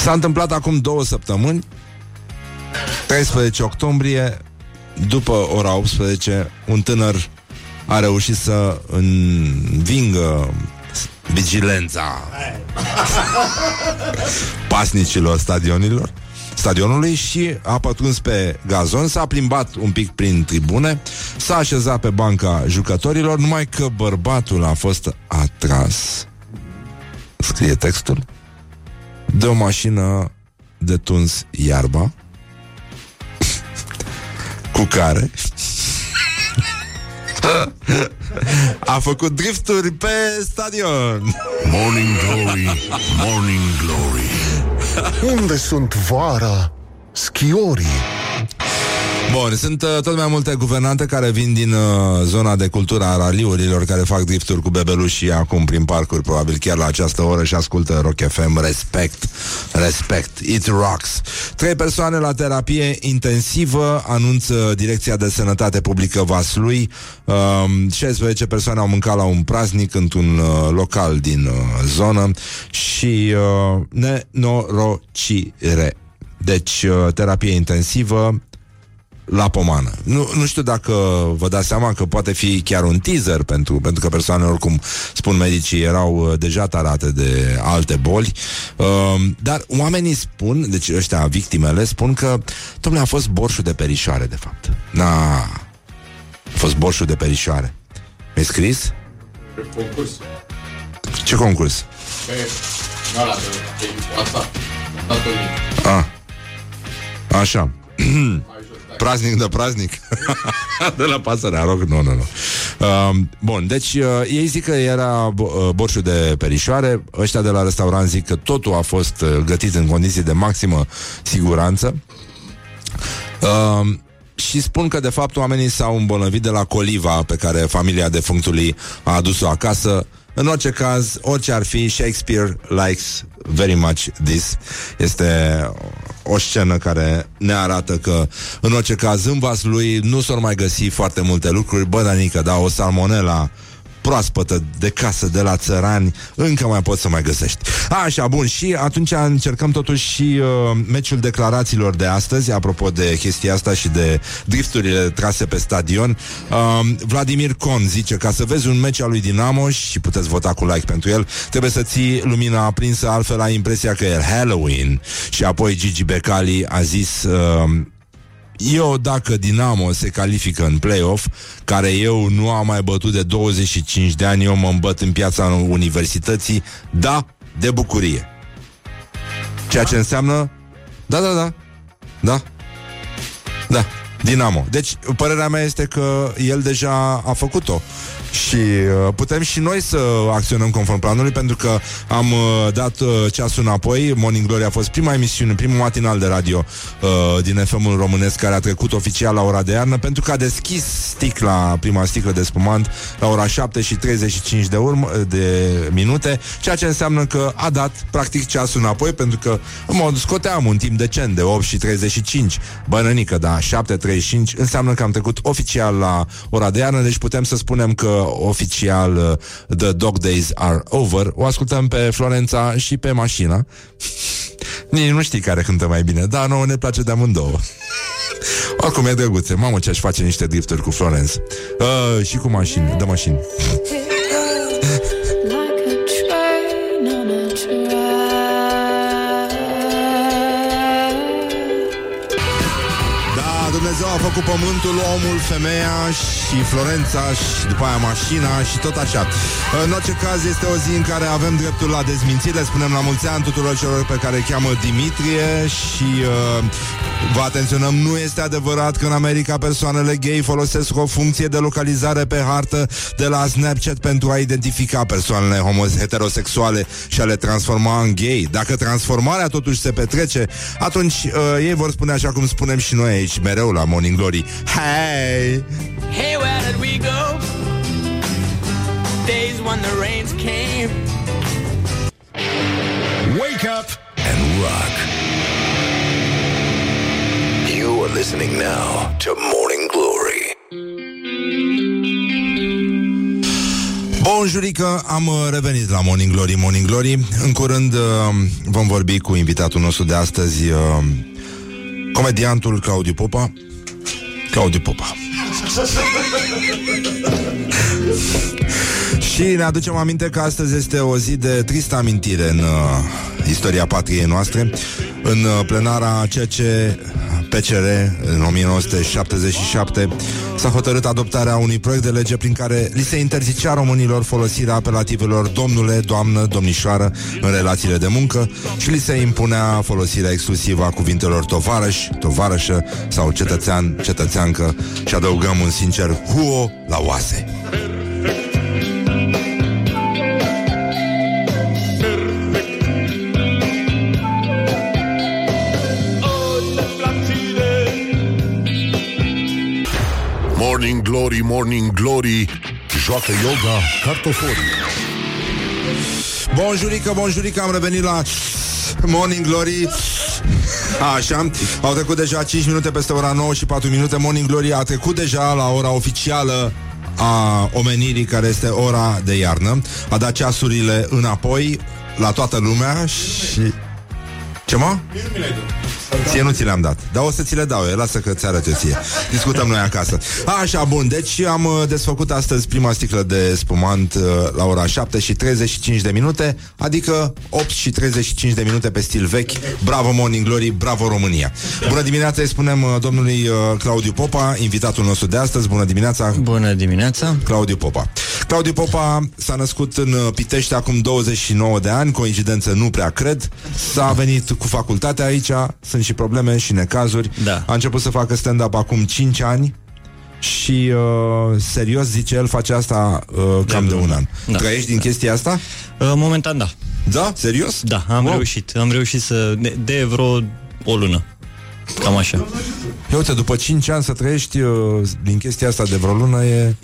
S-a întâmplat acum două săptămâni 13 octombrie după ora 18, un tânăr a reușit să învingă vigilența. Pasnicilor stadionilor stadionului și a pătruns pe gazon, s-a plimbat un pic prin tribune, s-a așezat pe banca jucătorilor, numai că bărbatul a fost atras, scrie textul, de o mașină de tuns iarba, cu care a făcut drifturi pe stadion. Morning Glory, Morning Glory Unde sunt vara schiorii? Bun, sunt uh, tot mai multe guvernante care vin din uh, zona de cultură a raliurilor, care fac drifturi cu bebelușii acum prin parcuri, probabil chiar la această oră și ascultă Rock FM. Respect, respect, it rocks. Trei persoane la terapie intensivă, anunță Direcția de Sănătate Publică Vaslui. Uh, 16 persoane au mâncat la un praznic într-un uh, local din uh, zonă și uh, nenorocire. Deci, uh, terapie intensivă, la pomană. Nu, nu știu dacă vă dați seama că poate fi chiar un teaser pentru, pentru că persoanele, oricum spun medicii, erau uh, deja tarate de alte boli. Uh, dar oamenii spun, deci ăștia victimele, spun că domnule, a fost borșul de perișoare, de fapt. Na, a fost borșul de perișoare. Mi-ai scris? Concurs. Ce concurs? Pe ăla de, de WhatsApp. Datul link. A. Așa. Praznic de praznic. De la pasărea rog, nu, nu, nu. Uh, Bun, deci uh, ei zic că era bo- uh, borșul de perișoare. Ăștia de la restaurant zic că totul a fost uh, gătit în condiții de maximă siguranță. Uh, și spun că de fapt oamenii s-au îmbolnăvit de la coliva pe care familia defunctului a adus-o acasă. În orice caz, orice ar fi, Shakespeare likes very much this. Este o scenă care ne arată că, în orice caz, în vas lui nu s-or mai găsi foarte multe lucruri. Bă, Danică, da, o salmonela proaspătă de casă de la țărani încă mai poți să mai găsești. Așa, bun, și atunci încercăm totuși și uh, meciul declarațiilor de astăzi, apropo de chestia asta și de drifturile trase pe stadion. Uh, Vladimir Con zice, ca să vezi un meci al lui Dinamo și puteți vota cu like pentru el, trebuie să ții lumina aprinsă, altfel ai impresia că e Halloween. Și apoi Gigi Becali a zis... Uh, eu dacă Dinamo se califică în play-off, care eu nu am mai bătut de 25 de ani, eu mă îmbăt în piața universității, da, de bucurie. Ceea ce înseamnă, da, da, da, da, da, Dinamo. Deci, părerea mea este că el deja a făcut-o. Și uh, putem și noi să acționăm conform planului Pentru că am uh, dat uh, ceasul înapoi Morning Glory a fost prima emisiune Primul matinal de radio uh, din FM-ul românesc Care a trecut oficial la ora de iarnă Pentru că a deschis sticla, prima sticlă de spumant La ora 7 și 35 de, urmă, de minute Ceea ce înseamnă că a dat practic ceasul înapoi Pentru că în mod scoteam un timp decent de 8 și 35 Bănănică, da, 7.35 Înseamnă că am trecut oficial la ora de iarnă Deci putem să spunem că oficial uh, The Dog Days Are Over. O ascultăm pe Florența și pe mașina. Nici nu știi care cântă mai bine, dar nouă ne place de amândouă. Oricum e drăguțe. Mamă, ce aș face niște drifturi cu Florence. Uh, și cu mașini, de mașini. Dumnezeu a făcut pământul, omul, femeia și Florența și după aia mașina și tot așa. În orice caz este o zi în care avem dreptul la dezmințire, spunem la mulți ani tuturor celor pe care îi cheamă Dimitrie și uh, vă atenționăm, nu este adevărat că în America persoanele gay folosesc o funcție de localizare pe hartă de la Snapchat pentru a identifica persoanele homos- heterosexuale și a le transforma în gay. Dacă transformarea totuși se petrece, atunci uh, ei vor spune așa cum spunem și noi aici mereu la Morning Glory. Hey! Hey, where did we go? Days when the rains came. Wake up and rock. You are listening now to Morning Glory. Bonjurică, am uh, revenit la Morning Glory, Morning Glory. În curând uh, vom vorbi cu invitatul nostru de astăzi, uh, comediantul Claudiu Popa. Claudiu Popa. Și ne aducem aminte că astăzi este o zi de tristă amintire în uh, istoria patriei noastre. În uh, plenara CC PCR în 1977 s-a hotărât adoptarea unui proiect de lege prin care li se interzicea românilor folosirea apelativelor domnule, doamnă, domnișoară în relațiile de muncă și li se impunea folosirea exclusivă a cuvintelor tovarăș, tovarășă sau cetățean, cetățeancă și adăugăm un sincer huo la oase. Morning Glory, Morning Glory Joacă yoga cartoforii. Bonjurică, bonjurică, am revenit la Morning Glory. Așa, au trecut deja 5 minute peste ora 9 și 4 minute. Morning Glory a trecut deja la ora oficială a omenirii care este ora de iarnă. A dat ceasurile înapoi la toată lumea și... Ce mă? Ție nu ți le-am dat. Dar o să ți le dau. Eu, lasă că ți arăt eu ție. Discutăm noi acasă. Așa, bun, deci am uh, desfăcut astăzi prima sticlă de spumant uh, La ora 7 și 35 de minute Adică 8 și 35 de minute pe stil vechi. Bravo Morning Glory, bravo România. Bună dimineața, îi spunem uh, domnului uh, Claudiu Popa Invitatul nostru de astăzi, bună dimineața. Bună dimineața! Claudiu Popa. Claudiu Popa s-a născut în uh, Pitești acum 29 de ani, coincidență nu prea cred. S-a venit cu facultatea aici, sunt și probleme și necazuri. Da. A început să facă stand-up acum 5 ani și uh, serios zice el face asta uh, cam de, vreo un un an. an. Da. Trăiești din chestia asta? Uh, Momentan da. Da? Serios? Da, am Wow. reușit. Am reușit să... De, de vreo o lună. Cam așa. Ia uite, după 5 ani să trăiești uh, din chestia asta de vreo lună e...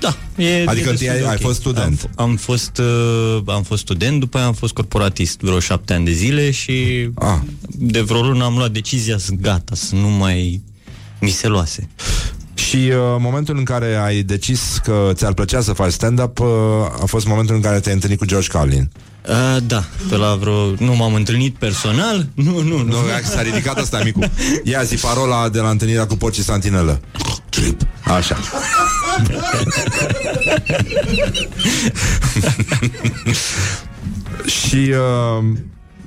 Da, e Adică e tu ai- destul de ai ok. fost student. Am, am, fost, uh, am fost student, după aia am fost corporatist vreo șapte ani de zile și Ah. de vreo lună am luat decizia să gata, să nu mai mi se luase. Și uh, momentul în care ai decis că ți-ar plăcea să faci stand-up uh, a fost momentul în care te-ai întâlnit cu George Carlin. Uh, da, pe la vreo... Nu m-am întâlnit personal? Nu, nu, nu. Nu, s-a ridicat asta micu. Ia zi parola de la întâlnirea cu porcii santinelă. Trip. Așa. și uh,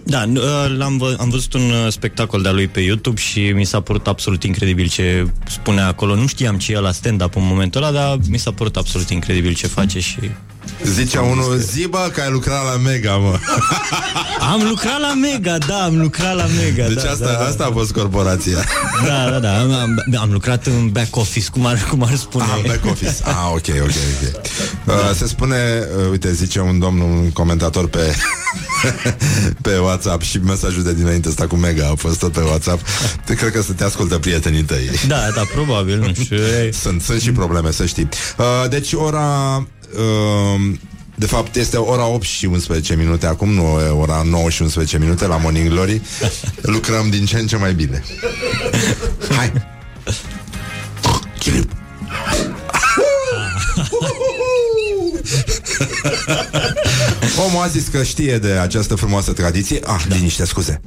Da, n- uh, l-am vă- am văzut un uh, spectacol de-a lui pe YouTube și mi s-a părut absolut incredibil ce spunea acolo. Nu știam ce e la stand-up în momentul ăla, dar mi s-a părut absolut incredibil ce face și... Zice unul, zi bă că ai lucrat la Mega, mă. Am lucrat la Mega, da, am lucrat la Mega. Deci da, asta, da, da. asta a fost corporația. Da, da, da, am, am, am lucrat în back office, cum ar, cum ar spune. Ah, back office. Ah, ok, ok, ok. Uh, se spune, uh, uite, zice un domn, un comentator pe pe WhatsApp și mesajul de dinainte ăsta cu Mega a fost tot pe WhatsApp. Te cred că să te ascultă prietenii tăi. Da, da, probabil, nu știu. e- Sunt, sunt și probleme, să știi. Uh, deci ora... Uh, de fapt, este ora 8 și 11 minute acum, nu e ora 9 și 11 minute la Morning Glory. Lucrăm din ce în ce mai bine. Hai! Chilip. Omul a zis că știe de această frumoasă tradiție. Ah, da. liniște, scuze.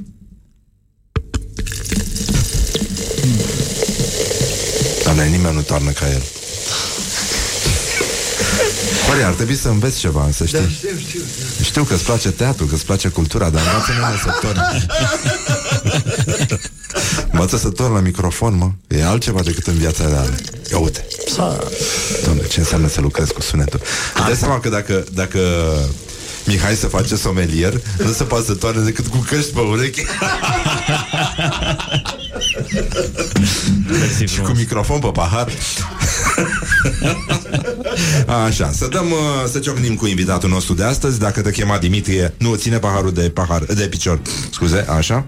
Doamne, nimeni nu toarnă ca el. Păi, ar trebui să înveți ceva, să știi. Da, știu, știu. Știu că îți place teatru, că îți place cultura, dar învață-ne să torni. Învață să torni la microfon, mă. E altceva decât în viața reală. Ia uite. Doamne, ce înseamnă să lucrezi cu sunetul? Îți dai seama că dacă, dacă Mihai să face somelier, nu se poate să toarne decât cu căști pe urechi Mersi și cu frumos. microfon pe pahar. Așa, să dăm, uh, să ciocnim cu invitatul nostru de astăzi. Dacă te chema Dimitrie, nu, ține paharul de pahar, de picior. Scuze, așa?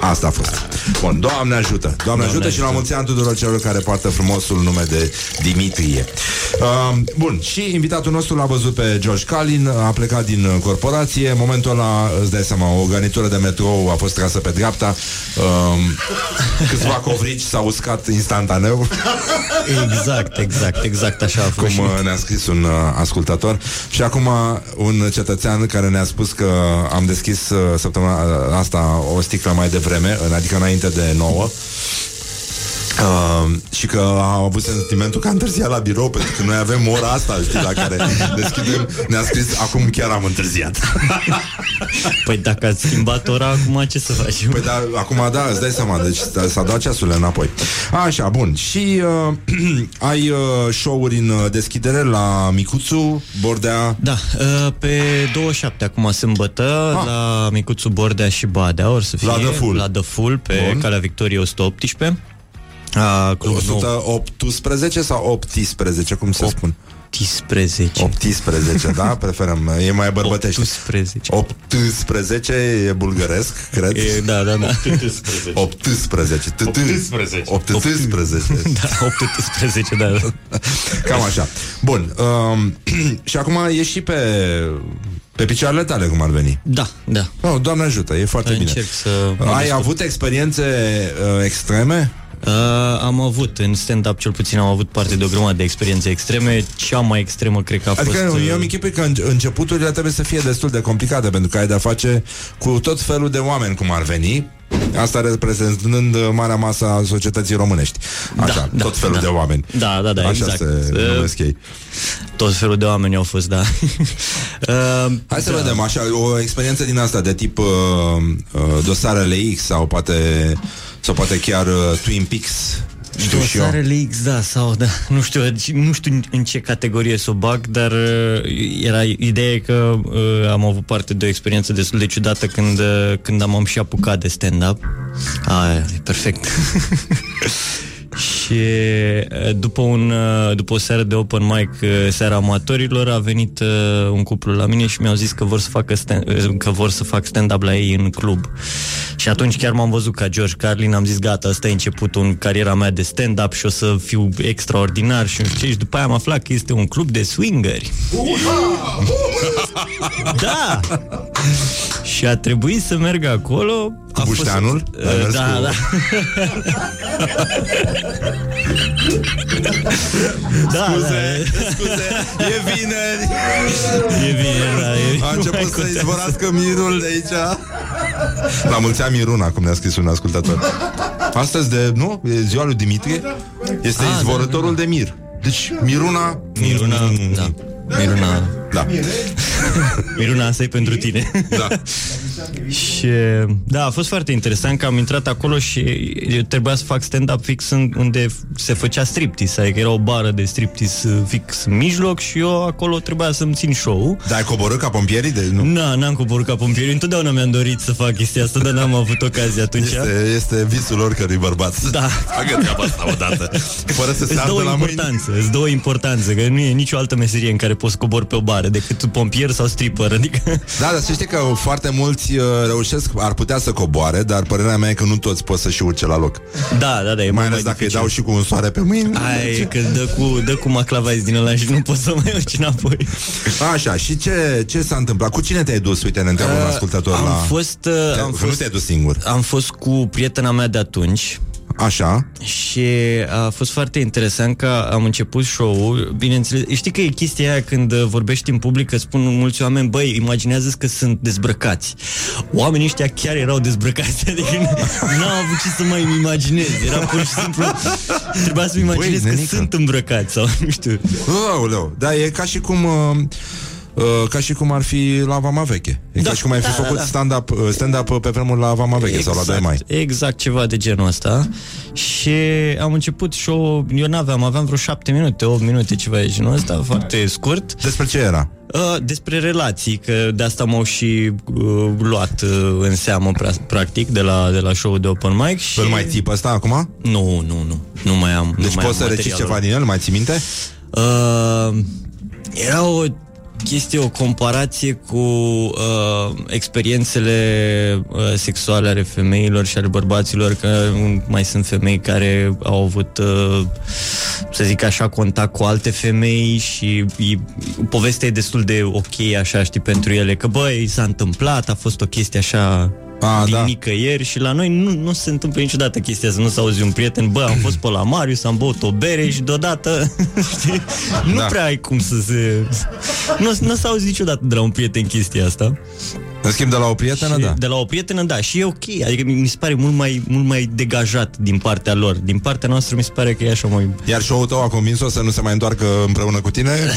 Asta a fost. Bun, Doamne ajută. Doamne, Doamne ajută, ajută și la mulți ani tuturor celor care poartă frumosul nume de Dimitrie. Uh, bun, și invitatul nostru l-a văzut pe George Carlin, a plecat din uh, corporație. În momentul ăla, îți dai seama, o garnitură de metrou a fost trasă pe dreapta. Uh, câțiva covrici s-au uscat instantaneu. Exact, exact, exact așa a fost. cum și- uh, ne-a scris un uh, ascultător și acum un cetățean care ne-a spus că am deschis uh, săptămâna uh, asta o sticlă mai devreme, în- adică înainte de nouă Uh, și că a avut sentimentul că a întârziat la birou pentru că noi avem ora asta, știi, la care deschidem. Ne-a scris, acum chiar am întârziat. Păi dacă ați schimbat ora, acum ce să facem? Păi da, acum da, îți dai seama, deci s-a- s-a dat ceasurile înapoi. Așa, bun. Și uh, ai uh, show-uri în uh, deschidere la Micuțu, Bordea, Da, uh, pe 27 acum sâmbătă Ah. la Micuțu Bordea și Badea or să fie La The Full. la The Full pe Bun. Calea Victoriei 118 a, Club Nou 118 sau 18, cum se spun? 18 18, da? Preferăm, e mai bărbătește. 18 18 e bulgăresc, cred. E, da, da, da 18. 18. 18. 18. Da, 18, da, da. Cam așa. Bun. Um, și acum e și pe pe picioarele tale, cum ar veni. Da, da Oh, Doamne ajută, e foarte bine. Încerc să mă Ai descurc. avut experiențe uh, extreme? Uh, am avut, în stand-up cel puțin am avut parte de o grămadă de experiențe extreme Cea mai extremă cred că a Adică fost... eu uh, îmi închipui că în- începuturile trebuie să fie destul de complicate Pentru că ai de-a face cu tot felul de oameni cum ar veni Asta reprezentând uh, marea masă a societății românești Așa, da, tot felul da. de oameni Da, da, da, Așa exact. se Uh, numesc ei Tot felul de oameni au fost, da uh, Hai să da. vedem, așa, o experiență din asta De tip uh, uh, dosarele X Sau poate, sau poate chiar uh, Twin Peaks Știu și eu Dosarele X, da, sau da, nu știu, nu știu în- în ce categorie să o bag, dar uh, era ideea e că uh, am avut parte de o experiență destul de ciudată când, uh, când am, am și apucat de stand-up. Aia, e perfect. și uh, după, un, uh, după o seară de open mic, uh, seara amatorilor, a venit uh, un cuplu la mine și mi-au zis că vor să facă stand, uh, că vor să fac stand-up la ei în club. Și atunci chiar m-am văzut ca George Carlin, am zis gata, asta e începutul în cariera mea de stand-up și o să fiu extraordinar și nu știu ce. Și după aia am aflat că este un club de swingeri. da! Și a trebuit să merg acolo. Cu A fost- bușteanul? Ai Uh, mers da, cu- da. da, Scuze, scuze, e vineri da, e bine, da, e, A nu mai început să contează. izvorască mirul de aici La mulți ani Miruna, cum ne-a scris un ascultător Astăzi de, nu? E ziua lui Dimitrie Este Ah, izvorătorul de mir Deci Miruna Miruna, da. Miruna, Da, Miruna, asta e pentru tine. da. Și da, a fost foarte interesant că am intrat acolo și eu trebuia să fac stand-up fix în, unde se făcea striptease, adică era o bară de striptease uh, fix în mijloc și eu acolo trebuia să-mi țin show Dar ai coborât ca pompierii? De, nu. Na, n-am coborât ca pompieri, întotdeauna mi-am dorit să fac chestia asta, dar n-am avut ocazia atunci. Este, este visul oricărui bărbat. Da. Facă treaba asta odată. Fără să se Îți dă ardă o la mâini. importanță, îți dă o importanță, că nu e nicio altă meserie în care poți să cobori pe o bară decât pompier sau stripper, adică... Da, dar să știi că foarte mulți uh, reușesc, ar putea să coboare, dar părerea mea e că nu toți pot să și urce la loc. Da, da, da, e Mai mult ales dacă îi dificil. dau și cu un soare pe mâini. Ai, că dă cu, dă cu maclavaiz din ăla și nu poți să mai urci înapoi. Așa, și ce, ce s-a întâmplat? Cu cine te-ai dus? Uite, ne întreabă un Uh, ascultător am la... fost, uh, Te- am că fost- Nu te-ai dus singur. Am fost cu prietena mea de atunci Așa. și a fost foarte interesant că am început show-ul. Bineînțeles, știi că e chestia aia când uh, vorbești în public, că spun mulți oameni, băi, imaginează că sunt dezbrăcați. Oamenii ăștia chiar erau dezbrăcați, adică n-au avut ce să mai îmi imaginez. Era pur și simplu, trebuia să-mi imaginez că nenică. sunt îmbrăcați sau nu știu. Aoleu, da, e ca și cum... Uh, uh, ca și cum ar fi la Vama Veche. E Da, ca și cum ai fi da, da, făcut da. stand-up, uh, stand-up pe vremuri la Vama Veche sau la 2 mai. Exact ceva de genul ăsta Și am început show Eu n-aveam, aveam vreo șapte minute, 8 minute Ceva de genul ăsta, foarte scurt Despre ce era? Uh, Despre relații Că de asta m-au și uh, luat uh, În seamă pra- practic De la, de la show de open mic și... Îl mai ții pe ăsta acum? Nu, nu, nu Nu mai am nu Deci mai poți am să reciți materialul. ceva din el, mai ții minte? Uh, era o chestie, o comparație cu uh, experiențele uh, sexuale ale femeilor și ale bărbaților, că um, mai sunt femei care au avut, uh, să zic așa, contact cu alte femei și e, povestea e destul de ok, așa, știi, pentru ele, că băi, s-a întâmplat, a fost o chestie așa A, din da. nicăieri și la noi nu, nu se întâmplă niciodată chestia să nu s auzi un prieten, bă, am fost pe la Marius, am băut o bere și deodată, știi, nu Da. prea ai cum să se... Nu, nu s auzi niciodată de la un prieten chestia asta. În schimb, de la o prietenă, și da. De la o prietenă, da, și e ok, adică mi, mi se pare mult mai, mult mai degajat din partea lor. Din partea noastră mi se pare că e așa mai... Iar show-ul tău a convins-o să nu se mai întoarcă împreună cu tine?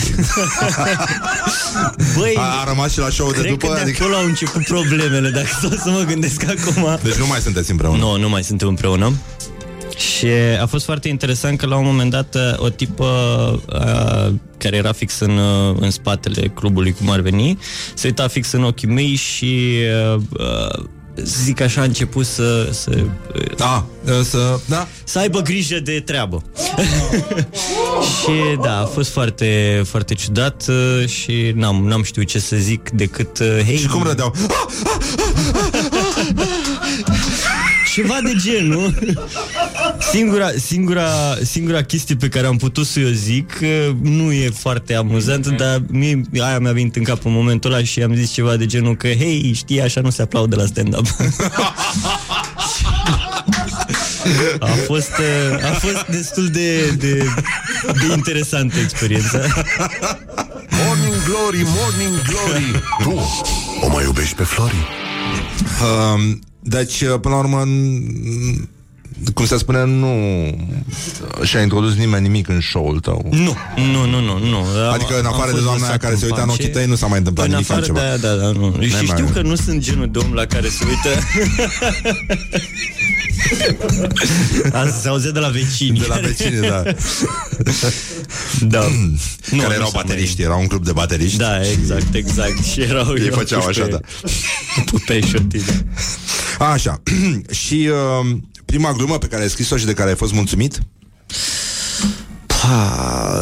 Băi, A, a rămas și la show de cred după? că de Adică... acolo au început problemele, dacă stau să mă gândesc acum. Deci nu mai sunteți împreună? Nu, nu mai suntem împreună. Și a fost foarte interesant că la un moment dat o tipă uh, care era fix în, uh, în spatele clubului, cum ar veni, se uita fix în ochii mei și uh, uh, să zic așa, a început să, să, Da, să, da. să aibă grijă de treabă. și da, a fost foarte, foarte ciudat uh, și n-am, n-am știut ce să zic decât uh, hei, Și cum rădeau? Ceva de genul. Singura, singura, singura chestie pe care am putut să o zic uh, nu e foarte amuzantă, dar mie, aia mi-a venit în cap în momentul ăla și am zis ceva de genul că, hei, știi, așa nu se aplaudă la stand-up. A fost, uh, a fost destul de, de, de interesantă experiența. Morning Glory, Morning Glory Tu o mai iubești pe Flori? Um, deci, până la urmă, n- cum se spune, nu și-a introdus nimeni nimic în show-ul tău. Nu, nu, nu, nu, nu. Am- Adică, în am afară de fost doamna aia lăsat care se uita în pace. ochii tăi, nu s-a mai întâmplat În nimic afară altceva. de aia, da, da, nu. Și mai- știu că nu sunt genul de om la care se uită Asta se auzea de la vecini De la vecini, da. Da Nu, care nu erau s-a mai- bateriști, era un club de bateriști. Da, exact, exact Și erau Ei erau făceau puși așa, pe- da. Puteai șoti Așa. și uh, prima glumă pe care ai scris-o și de care ai fost mulțumit? Pa,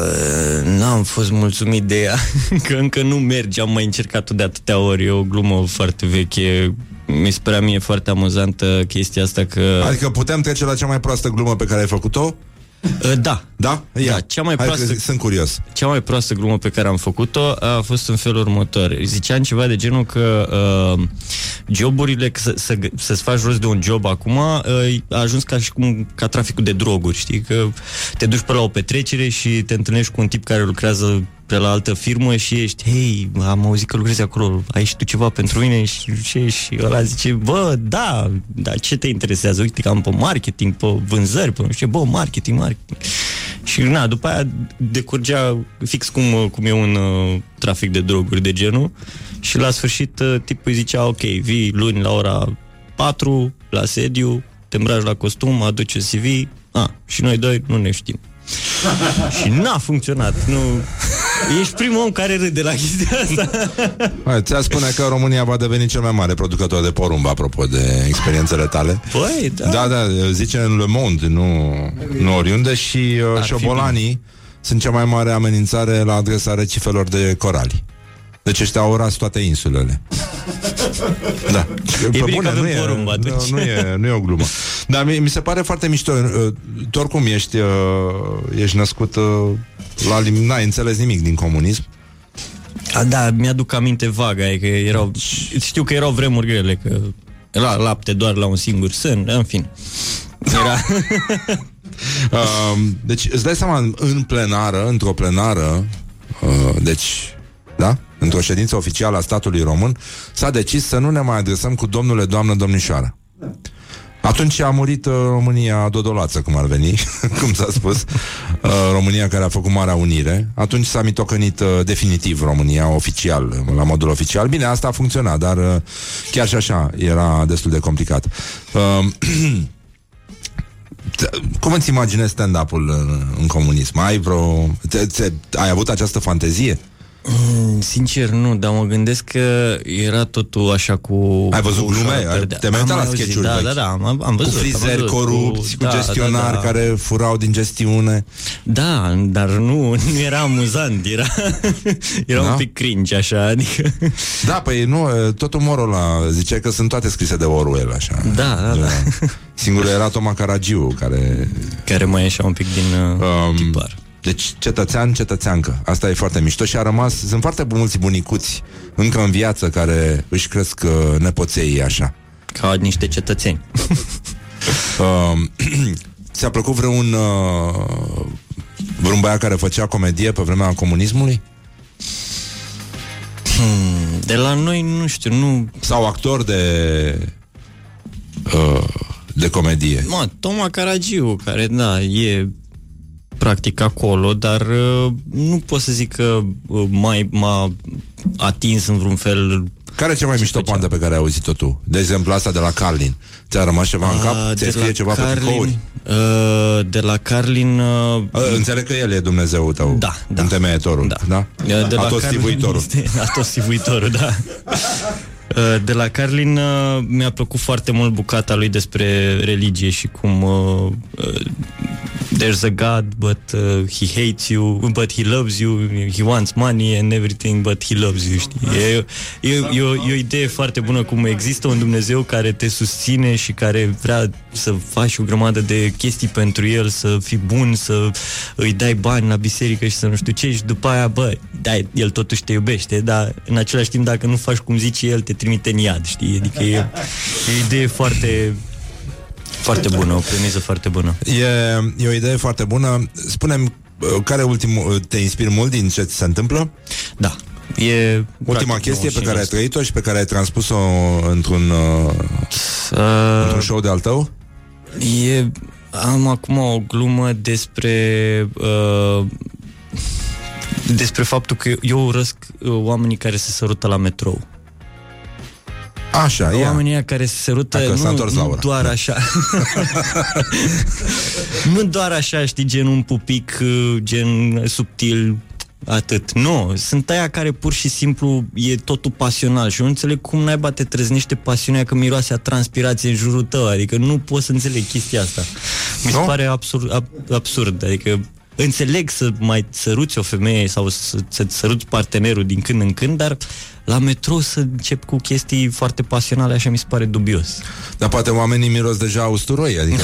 n-am fost mulțumit de ea Că încă nu merge Am mai încercat-o de atâtea ori E o glumă foarte veche Mi se părea mie foarte amuzantă chestia asta că... Adică putem trece la cea mai proastă glumă pe care ai făcut-o? Uh, Da, Da? Ia. Da, cea mai Hai proastă- că sunt curios. Cea mai proastă glumă pe care am făcut-o a fost în felul următor. Ziceam ceva de genul că uh, joburile, că să, să, să-ți faci rost de un job acum, uh, a ajuns ca și cum ca traficul de droguri, știi? Că te duci pe la o petrecere și te întâlnești cu un tip care lucrează pe la altă firmă și ești, hei, am auzit că lucrezi acolo, ai și tu ceva pentru mine? Și, și, și ăla zice, bă, da, dar ce te interesează? Uite că am pe marketing, pe vânzări, pe nu știu, ce, bă, marketing, marketing. Și na, după aia decurgea fix cum, uh, cum e un uh, trafic de droguri de genul și la sfârșit uh, tipul îi zicea ok, vii luni la ora 4 la sediu, te îmbraci la costum, aduci un CV, a, și noi doi nu ne știm. și n-a funcționat. Nu... Ești primul om care râde la chestia asta. Hai, ți-a spune că România va deveni cel mai mare producător de porumb, apropo de experiențele tale. Păi, da. Da, da, zice în Le Monde, nu, nu oriunde și uh, Ar fi șobolanii sunt cea mai mare amenințare la adresa recifelor de corali. Deci ăștia au ras toate insulele. Da. E bine că avem nu, e, porumb nu, atunci. nu, e, nu e o glumă. Dar mi, mi se pare foarte mișto. uh, Tu oricum ești, uh, ești născut uh, la lim- n-ai înțeles nimic din comunism. A, da, mi-aduc aminte vag, adică erau, știu că erau vremuri grele, că la lapte doar la un singur sân, în fin. Era... Uh, deci îți dai seama în- în plenară, într-o plenară, uh, deci, da? Într-o ședință oficială a statului român, s-a decis să nu ne mai adresăm cu domnule, doamnă, domnișoară. Atunci a murit uh, România dodolață, cum ar veni, cum s-a spus. Uh, România care a făcut Marea Unire. Atunci s-a mitocănit uh, definitiv România, oficial, la modul oficial. Bine, asta a funcționat, dar uh, chiar și așa era destul de complicat. Uh, Cum îți imaginezi stand-up-ul în, în comunism? Ai vreo... Te, te, ai avut această fantezie? Mm, Sincer, nu, dar mă gândesc că era totul așa cu... Ai văzut cu glume? ușoară Ai- perdea. te-ai mai Am uitat la auzit, sketch-uri Da, vechi? da, da, am, am Cu văzut. am frizeri văzut, corupți, cu da, gestionari da, da, da. care furau din gestiune. Da, dar nu, nu era amuzant, era, era Da? un pic cringe, așa, adică... Da, păi nu, tot umorul ăla zice că sunt toate scrise de Orwell, așa. Da, da, da. Singurul era Toma Caragiu, care... Care mai ieșea un pic din uh, Um, tipar. Deci cetățean, cetățeancă Asta e foarte mișto și a rămas Sunt foarte mulți bunicuți încă în viață Care își cresc uh, nepoței așa Ca niște cetățeni. uh, Ți-a plăcut vreun uh, Vreun băiat care făcea comedie Pe vremea comunismului? Hmm, de la noi, nu știu, nu... Sau actor de uh, De comedie Mă, Toma Caragiu, care, da, e practic acolo, dar uh, nu pot să zic că uh, mai m-a atins în vreun fel Care e cea mai mișto făcea? poantă pe care ai auzit-o tu? De exemplu asta de la Carlin Ți-a rămas ceva în Uh, cap? de Ți-ai scrie la ceva pe Carlin, tricouri? uh, De la Carlin uh, Uh, Înțeleg că el e Dumnezeu tău Da, da. Întemeietorul Da. da? Uh, De la Atostivuitorul Carlin este- Atostivuitorul, da. Uh, De la Carlin uh, mi-a plăcut foarte mult bucata lui despre religie și cum uh, uh, there's a God, but uh, he hates you, but he loves you, he wants money and everything, but he loves you, știi? E, e, e, o, e o idee foarte bună cum există un Dumnezeu care te susține și care vrea să faci o grămadă de chestii pentru el, să fii bun, să îi dai bani la biserică și să nu știu ce și după aia, bă, da, el totuși te iubește, dar în același timp dacă nu faci cum zice el, te trimite în iad, știi? Adică e, e o idee foarte foarte bună, o premiză foarte bună. E, e o idee foarte bună Spune-mi uh, care ultimul, te inspiri mult din ce ți se întâmplă? Da. E Ultima practic chestie pe care ai 95%. trăit-o și pe care ai transpus-o într-un, uh, într-un Uh, show de al tău? e, am acum o glumă despre uh, despre faptul că eu urăsc uh, oamenii care se sărută la metrou. Așa, ia. Oamenii ăia care se sărută Dacă s-a nu, întors nu Laura. doar așa Nu doar așa, știi, gen un pupic uh, Gen subtil Atât. Nu, sunt aia care pur și simplu e totul pasional și eu nu înțeleg cum naiba te treznește pasiunea că miroase a transpirație în jurul tău, adică nu pot să înțeleg chestia asta. Mi se Nu? pare absurd, ab, absurd, adică înțeleg să mai săruți o femeie sau să, să săruți partenerul din când în când, dar la metrou să încep cu chestii foarte pasionale, așa mi se pare dubios. Dar poate oamenii miros deja usturoi Adică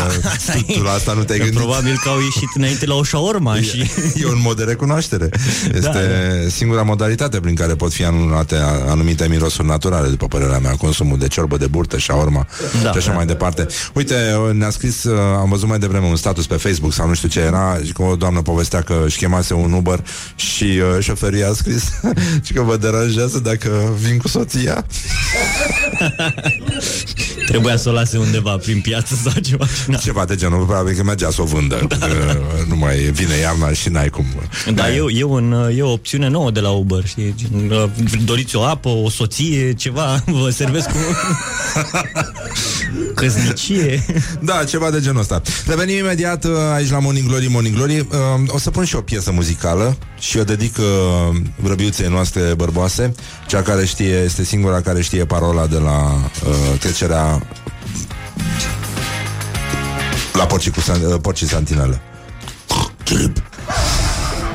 tu, tu la asta nu te-ai Că gândit Probabil că au ieșit înainte la o shawarma și... E un mod de recunoaștere. Este Da, da. singura modalitate prin care pot fi anulate anumite mirosuri naturale, după părerea mea, consumul de ciorbă de burtă, șaorma Da, și așa da. mai departe. Uite, ne-a scris, uh, am văzut mai devreme un status pe Facebook sau nu știu ce era, și că o doamnă povestea că își chemase un Uber și uh, șoferii a scris și că vă deranjează dacă vin cu soția. Trebuia să o lase undeva prin piață sau ceva. Na. Ceva de genul, probabil că mergea să o vândă. Da, da. Nu mai vine iarna și n-ai cum. Da, e, e, un, e o opțiune nouă de la Uber. Știi? Gen, uh, Doriți o apă, o soție, ceva, vă servesc cu căsnicie. Da, ceva de genul ăsta. Revenim imediat uh, aici la Morning Glory, Morning Glory. Uh, O să pun și o piesă muzicală și o dedic uh, vrăbiuței noastre bărboase, cea care știe, este singura care știe parola de la uh, trecerea la porcii, cu san, uh, porcii santinele.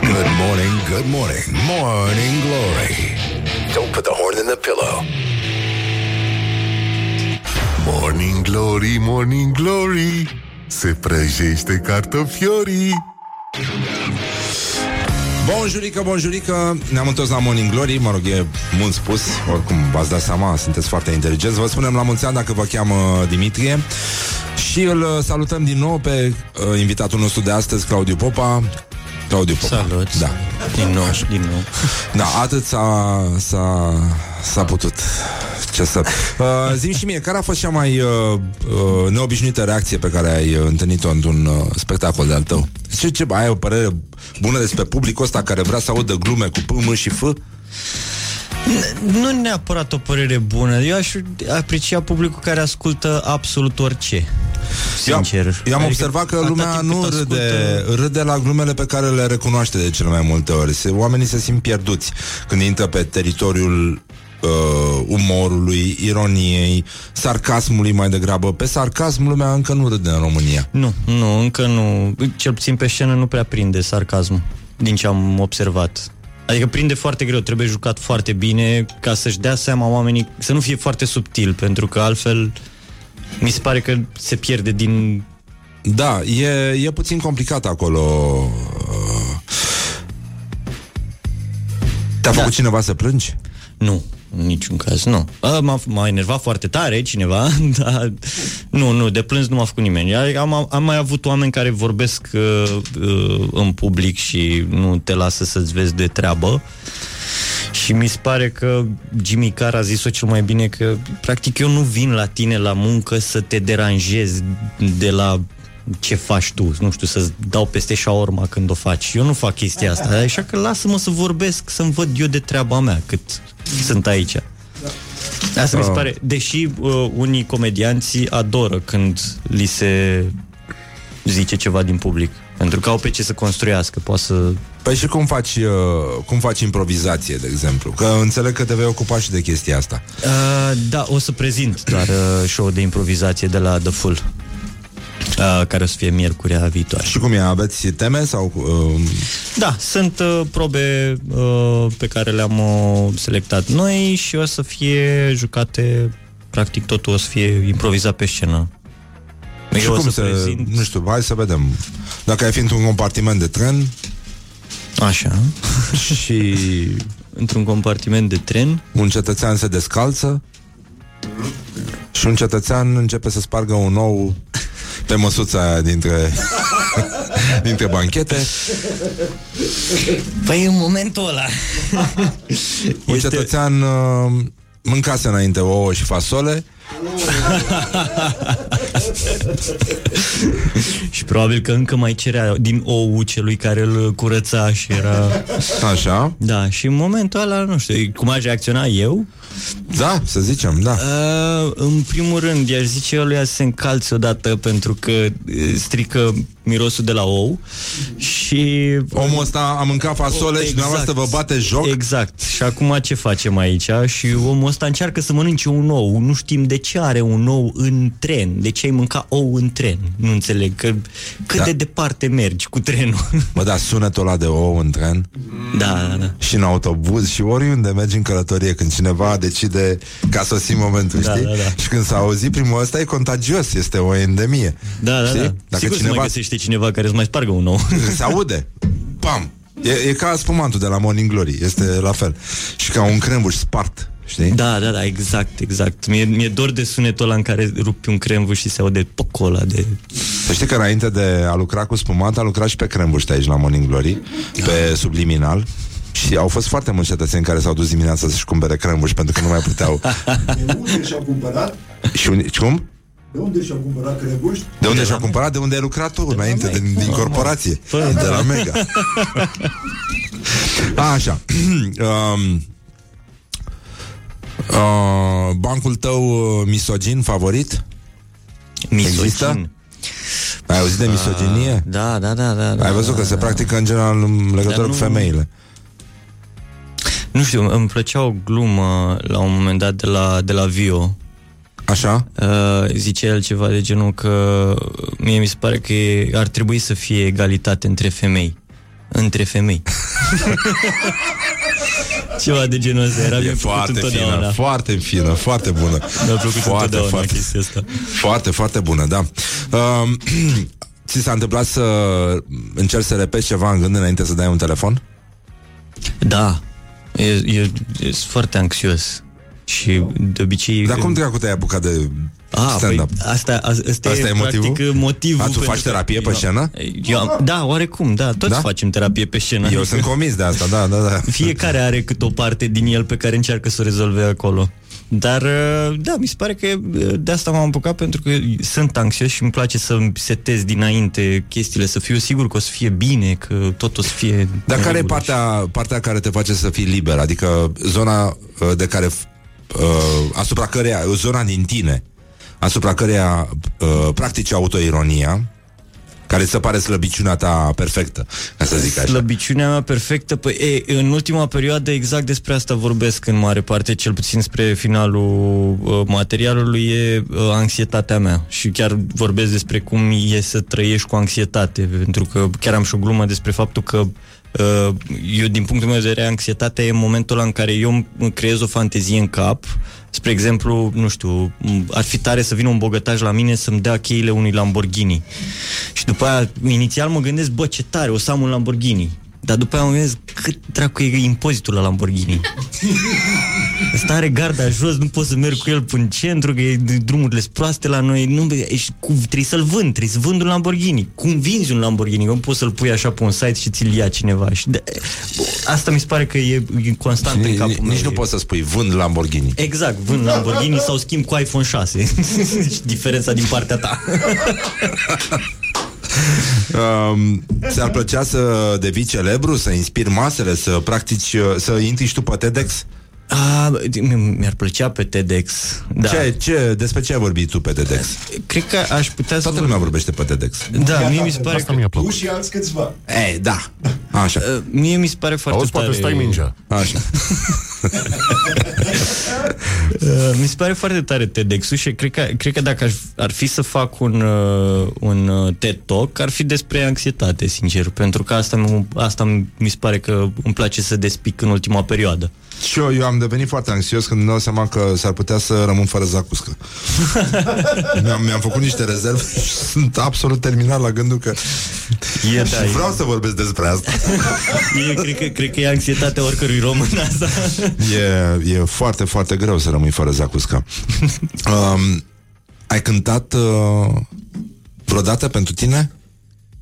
Good morning, good morning, morning glory. Don't put the horn in the pillow. Morning Glory, Morning Glory Se prăjește cartofiorii. Bonjurică, bonjurică Ne-am întors la Morning Glory Mă rog, e mult spus Oricum, v-ați dat seama, sunteți foarte inteligenți. Vă spunem la mulți ani dacă vă cheamă Dimitrie Și îl uh, salutăm din nou Pe uh, invitatul nostru de astăzi, Claudiu Popa. Claudiu Popa. Salut. Da, Din nou, din nou. da atât s-a, s-a, s-a putut ce să... Uh, zim și mie, care a fost cea mai uh, uh, neobișnuită reacție pe care ai uh, întâlnit-o într-un uh, spectacol de-al tău? Ce, ce, ai o părere bună despre publicul ăsta care vrea să audă glume cu P, M și F? Nu neapărat o părere bună. Eu aș aprecia publicul care ascultă absolut orice. Sincer. Eu, eu am Adică observat că atâta lumea timp nu cât râde, ascultă- râde la glumele pe care le recunoaște de cele mai multe ori. Se, oamenii se simt pierduți când intră pe teritoriul uh, umorului, ironiei, sarcasmului mai degrabă. Pe sarcasm lumea încă nu râde în România. Nu, nu, încă nu. Cel puțin pe scenă nu prea prinde sarcasmul, din ce am observat. Adică prinde foarte greu, trebuie jucat foarte bine ca să-și dea seama oamenii, să nu fie foarte subtil, pentru că altfel mi se pare că se pierde din... Da, e, e puțin complicat acolo. Uh, Te-a făcut cineva să plângi? Nu, în niciun caz, nu. A, m-a, m-a enervat foarte tare cineva, dar nu, nu, de plâns nu m-a făcut nimeni. Adică Am, am mai avut oameni care vorbesc uh, uh, în public și nu te lasă să-ți vezi de treabă. Și mi se pare că Jimmy Carr a zis-o cel mai bine că practic eu nu vin la tine la muncă să te deranjez de la ce faci tu, nu știu, să-ți dau peste șaorma când o faci. Eu nu fac chestia asta, așa că lasă-mă să vorbesc, să-mi văd eu de treaba mea cât sunt aici. Asta mi se Ah. pare, deși uh, unii comedianți adoră când li se zice ceva din public, pentru că au pe ce să construiască, poate să... Păi și cum faci, uh, cum faci improvizație, de exemplu? Că înțeleg că te vei ocupa și de chestia asta. Uh, da, o să prezint doar uh, show de improvizație de la The Full. Uh, care o să fie miercurea viitoare. Și cum e? Aveți teme sau... Uh, Da, sunt uh, probe uh, pe care le-am uh, selectat noi și o să fie jucate, practic totul o să fie improvizat pe scenă. și Eu o cum să să... prezint- Nu știu, hai să vedem. Dacă ai fi într-un compartiment de tren Așa. și Într-un compartiment de tren. un cetățean se descalță și un cetățean începe să spargă un ou pe măsuța aia dintre, dintre banchete. Păi în momentul ăla. Un cetățean uh, mâncase înainte ouă și fasole și probabil că încă mai cerea din ou celui care îl curăța și era... Așa. Da, și în momentul ăla, nu știu, cum aș reacționa eu? Da, să zicem, da. Uh, în primul rând, i-aș zice eu lui să se încalțe odată pentru că uh, strică mirosul de la ou și... Omul ăsta a mâncat fasole și dumneavoastră vă bate joc? Exact. Și acum ce facem aici? Și omul ăsta încearcă să mănânce un ou. Nu știm de ce are un ou în tren. De ce ai mânca ou în tren? Nu înțeleg. Că, cât Da. de departe mergi cu trenul? Bă, da, sunetul ăla de ou în tren Da, da, da. și în autobuz și oriunde mergi în călătorie când cineva decide ca să sim momentul, Da, știi? da, da. Și când s-a auzit primul ăsta e contagios, este o endemie. Da, da, Știi? da. Dacă Sigur să cineva mai găsește cineva care să mai spargă un ou. se aude, pam! E, e ca spumantul de la Morning Glory, este la fel. Și ca un crembuș spart, știi? Da, da, da, exact, exact. Mi-e, mi-e dor de sunetul ăla în care rupi un cremvuș și se aude pocola de... Să știi că înainte de a lucra cu spumat, a lucrat și pe crembuș aici la Morning Glory, pe subliminal. Și au fost foarte mulți cetățeni care s-au dus dimineața să-și cumpere crembuși pentru că nu mai puteau. De unde și-au cumpărat? și un, cum? De unde și-au cumpărat crebuști? De unde și-au cumpărat? De unde ai lucrat tu, înainte, din, din corporație. De la Mega. A, așa. um, uh, bancul tău uh, misogin favorit? Există? Misogin. Ai auzit de misoginie? Da, da, da, da. da Ai văzut că da, se da. practică în general în legătură Dar cu nu- femeile. Nu știu, îmi plăcea o glumă la un moment dat de la, de la Vio. Așa? Uh, zice el ceva de genul că mie mi se pare că e, ar trebui să fie egalitate între femei. Între femei. ceva de genul ăsta. Era E mi-a plăcut foarte întotdeauna. fină, foarte fină, foarte bună. Mi-a plăcut foarte, întotdeauna foarte, chestia asta. foarte, foarte bună, da. Um, ți s-a întâmplat să încerci să repeți ceva în gând înainte să dai un telefon? Da. E, e, e foarte anxios. Și de obicei... Dar cum dracu te-ai apucat de Ah, stand-up? Păi, asta, asta, Asta e, e motivul? practic motivul. A, tu pentru faci că- terapie pe eu- scenă? Eu am, da, oarecum, da, toți Da? facem terapie pe scenă. Eu sunt convins de asta, da, da, da. Fiecare are cât o parte din el pe care încearcă să o rezolve acolo. Dar, uh, da, mi se pare că uh, de asta m-am apucat pentru că sunt anxios și îmi place să setez dinainte chestiile, să fiu sigur că o să fie bine, că tot o să fie... Dar în care e regulă. partea, partea care te face să fii liber? Adică zona uh, de care uh, asupra căreia, zona din tine asupra căreia uh, practici autoironia care ți se pare slăbiciunea ta perfectă, ca să zic așa. Slăbiciunea mea perfectă, păi, e, în ultima perioadă exact despre asta vorbesc în mare parte, cel puțin spre finalul uh, materialului, e uh, anxietatea mea. Și chiar vorbesc despre cum e să trăiești cu anxietate, pentru că chiar am și o glumă despre faptul că uh, eu, din punctul meu de vedere, anxietatea e momentul ăla în care eu îmi creez o fantezie în cap, Spre exemplu, nu știu, m- ar fi tare să vină un bogătaș la mine să-mi dea cheile unui Lamborghini. Și după aia, inițial mă gândesc, bă, ce tare, o să am un Lamborghini. Dar după aia mă gândesc, cât dracu e impozitul la Lamborghini? Ăsta are garda jos, nu pot să merg cu el până în centru, că e, drumurile sunt proaste la noi. Nu, bă, ești, cu, trebuie să-l vând, trebuie să vând un Lamborghini. Cum vinzi un Lamborghini? Că nu poți să-l pui așa pe un site și ți-l ia cineva. Și de, bă, asta mi se pare că e, e constant în capul meu. Nici nu E- poți să spui vând Lamborghini. Exact, vând Lamborghini sau schimb cu iPhone 6. Și Diferența din partea ta. Um, ți-ar plăcea să devii celebru, să inspiri masele, să practici, uh, să intri și tu pe TEDx? A, mi- mi-ar plăcea pe TEDx. Da. Ce, ce, despre ce ai vorbit tu pe TEDx? Cred că aș putea să... Toată lumea vorbește pe TEDx. Da, mie mi se pare Asta că... mi-a Tu plăcut. și alți câțiva. Ei, da. Așa. Uh, Mie mi se pare foarte Auzi, tare... poate stai mingea. Așa. Uh, mi se pare foarte tare TEDx-ul și cred că, cred că dacă aș, ar fi să fac un, uh, un uh, TED Talk, ar fi despre anxietate, sincer, pentru că asta, mi- asta mi se pare că îmi place să despic în ultima perioadă. Și eu, eu am devenit foarte anxios când îmi dau seama că s-ar putea să rămân fără zacuscă. mi-am, mi-am făcut niște rezerve și sunt absolut terminat la gândul că E, și da, e- vreau să vorbesc despre asta. E, cred, că, cred că e anxietatea oricărui român asta. E, e foarte, foarte greu să rămâi fără zacuscă. Um, ai cântat uh, vreodată pentru tine?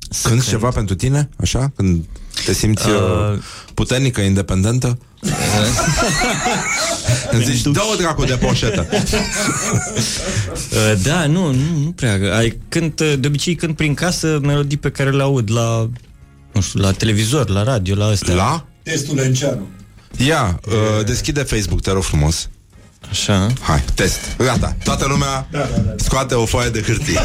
Cânti cânt. ceva pentru tine? Așa? Când te simți uh, Uh, puternică, independentă? Când zici, dă-o dracu de poșetă. Uh, da, nu, nu, nu prea. Ai, cânt, uh, de obicei cânt prin casă melodii pe care le aud la, nu știu, la televizor, la radio, la astea. La? Testul Lenceanu. Ia, uh, deschide Facebook, te rog frumos. Așa. Hai, test. Gata. Toată lumea Da, da, da. scoate o foaie de hârtie.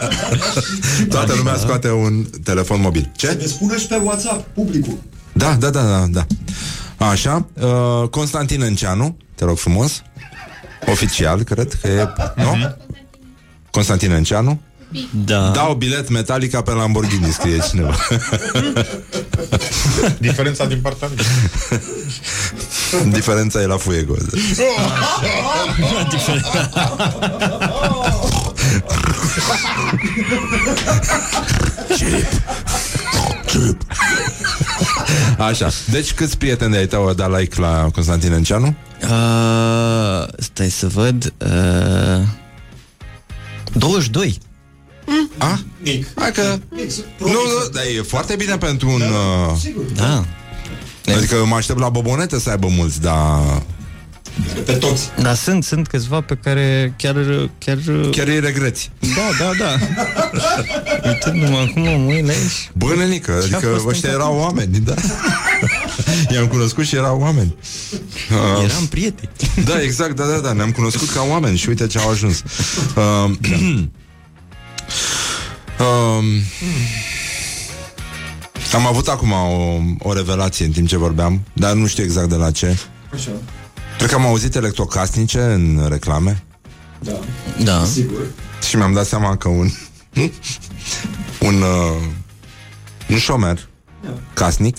Toată lumea scoate un telefon mobil. Ce? Ne spune și pe WhatsApp, publicul. Da, da, da, da, da. Așa, uh, Constantin Înceanu, te rog frumos. Oficial, cred că e, nu? Constantin Înceanu. Da. Dau bilet Metallica pe Lamborghini, scrie cineva. Diferența din partea lui. Diferența e la Fuego. Chip. Așa, deci câți prieteni ai tău au dat like la Constantin Înceanu? Uh, stai să văd. Uh, 22. A? Mic. Hai că... Mic. Nu, nu, dar e foarte bine pentru un... Uh, Sigur. Da. Adică mă aștept la bobonete să aibă mulți, dar Pe toți. Dar sunt, sunt câțiva pe care chiar... Chiar, chiar îi regreți. Da, da, da. Uitându-mă acum mâine aici. Bă, nenică, Ce-a adică fost ăștia în erau oameni, da. I-am cunoscut și erau oameni. Uh, Eram prieteni. Da, exact, da, da, da, ne-am cunoscut ca oameni și uite ce au ajuns. Uh, um, am avut acum o, o revelație în timp ce vorbeam, dar nu știu exact de la ce. Așa. Cred că am auzit electrocasnice în reclame Da. Da. Sigur. și mi-am dat seama că un un uh, un șomer casnic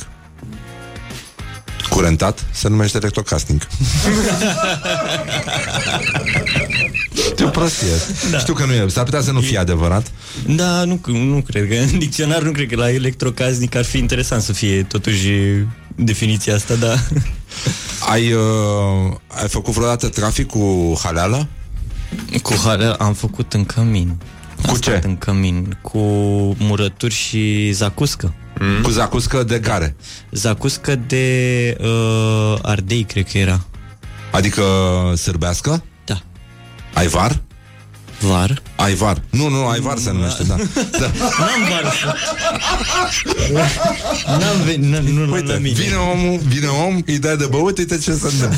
curentat se numește electrocasnic. Ce prostie. Da. Știu că nu e. S-ar putea să nu fie adevărat. Da, nu, nu cred că în dicționar nu cred că la electrocaznic ar fi interesant să fie totuși definiția asta, da. Ai, uh, ai făcut vreodată trafic cu haleală? Cu hale am făcut în cămin. Cu Am ce? stat în cămin, cu murături și zacuscă. Mm. Cu zacuscă de care? Zacuscă de uh, ardei, cred că era. Adică sârbească? Da. Ai var? Var? Ai var. Nu, nu, ai var se numește, da. da. N-am var. N-am venit, n- nu l-am Uite, la mine. vine omul, vine om, îi dai de băut, uite ce se întâmplă.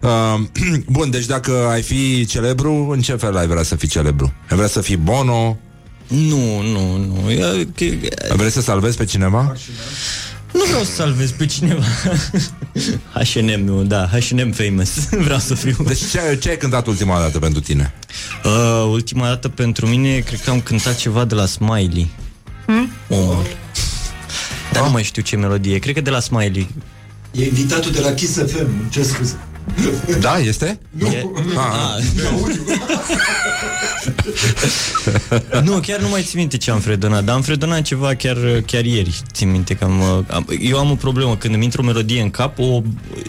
uh, bun, deci dacă ai fi celebru, în ce fel ai vrea să fii celebru? Ai vrea să fii Bono? Nu, nu, nu. Eu, că, Ai vrea să salvezi pe cineva? Nu vreau să salvez pe cineva. H&M, nu, da, H&M famous. vreau să fiu. Deci ce, ce ai cântat ultima dată pentru tine? Uh, ultima dată pentru mine, cred că am cântat ceva de la Smiley. Hmm? Omul. Dar nu mai știu ce melodie. Cred că de la Smiley. E invitatul de la Kiss FM, ce scuze. Da, este? E... Ah, Nu, chiar nu mai țin minte ce am fredonat, dar am fredonat ceva chiar, chiar ieri. Țin minte că am, uh, am, eu am o problemă. Când îmi intră o melodie în cap, o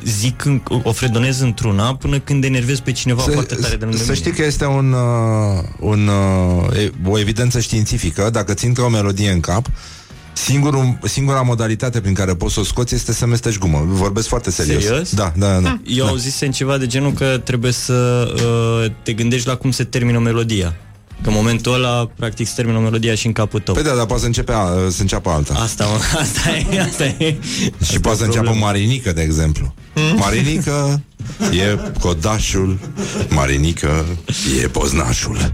zic, în, o fredonez într-una până când enervez pe cineva foarte tare de lângă să mine. știi că este un, uh, un, uh, e- o evidență științifică. Dacă ți intră o melodie în cap, singurul, singura modalitate prin care poți să o scoți este să mestești gumă. Vorbesc foarte serios. Serios? Da, da, da. Eu auzisem ceva de genul că trebuie să uh, te gândești la cum se termină melodia. Că în momentul ăla, practic, se termină melodia și în capul tău. Păi da, dar poate să, începe, a- să înceapă alta. Asta, mă, asta e, asta e. Și poate să înceapă Marinică, de exemplu. Hmm? Marinică e codașul, Marinică e poznașul.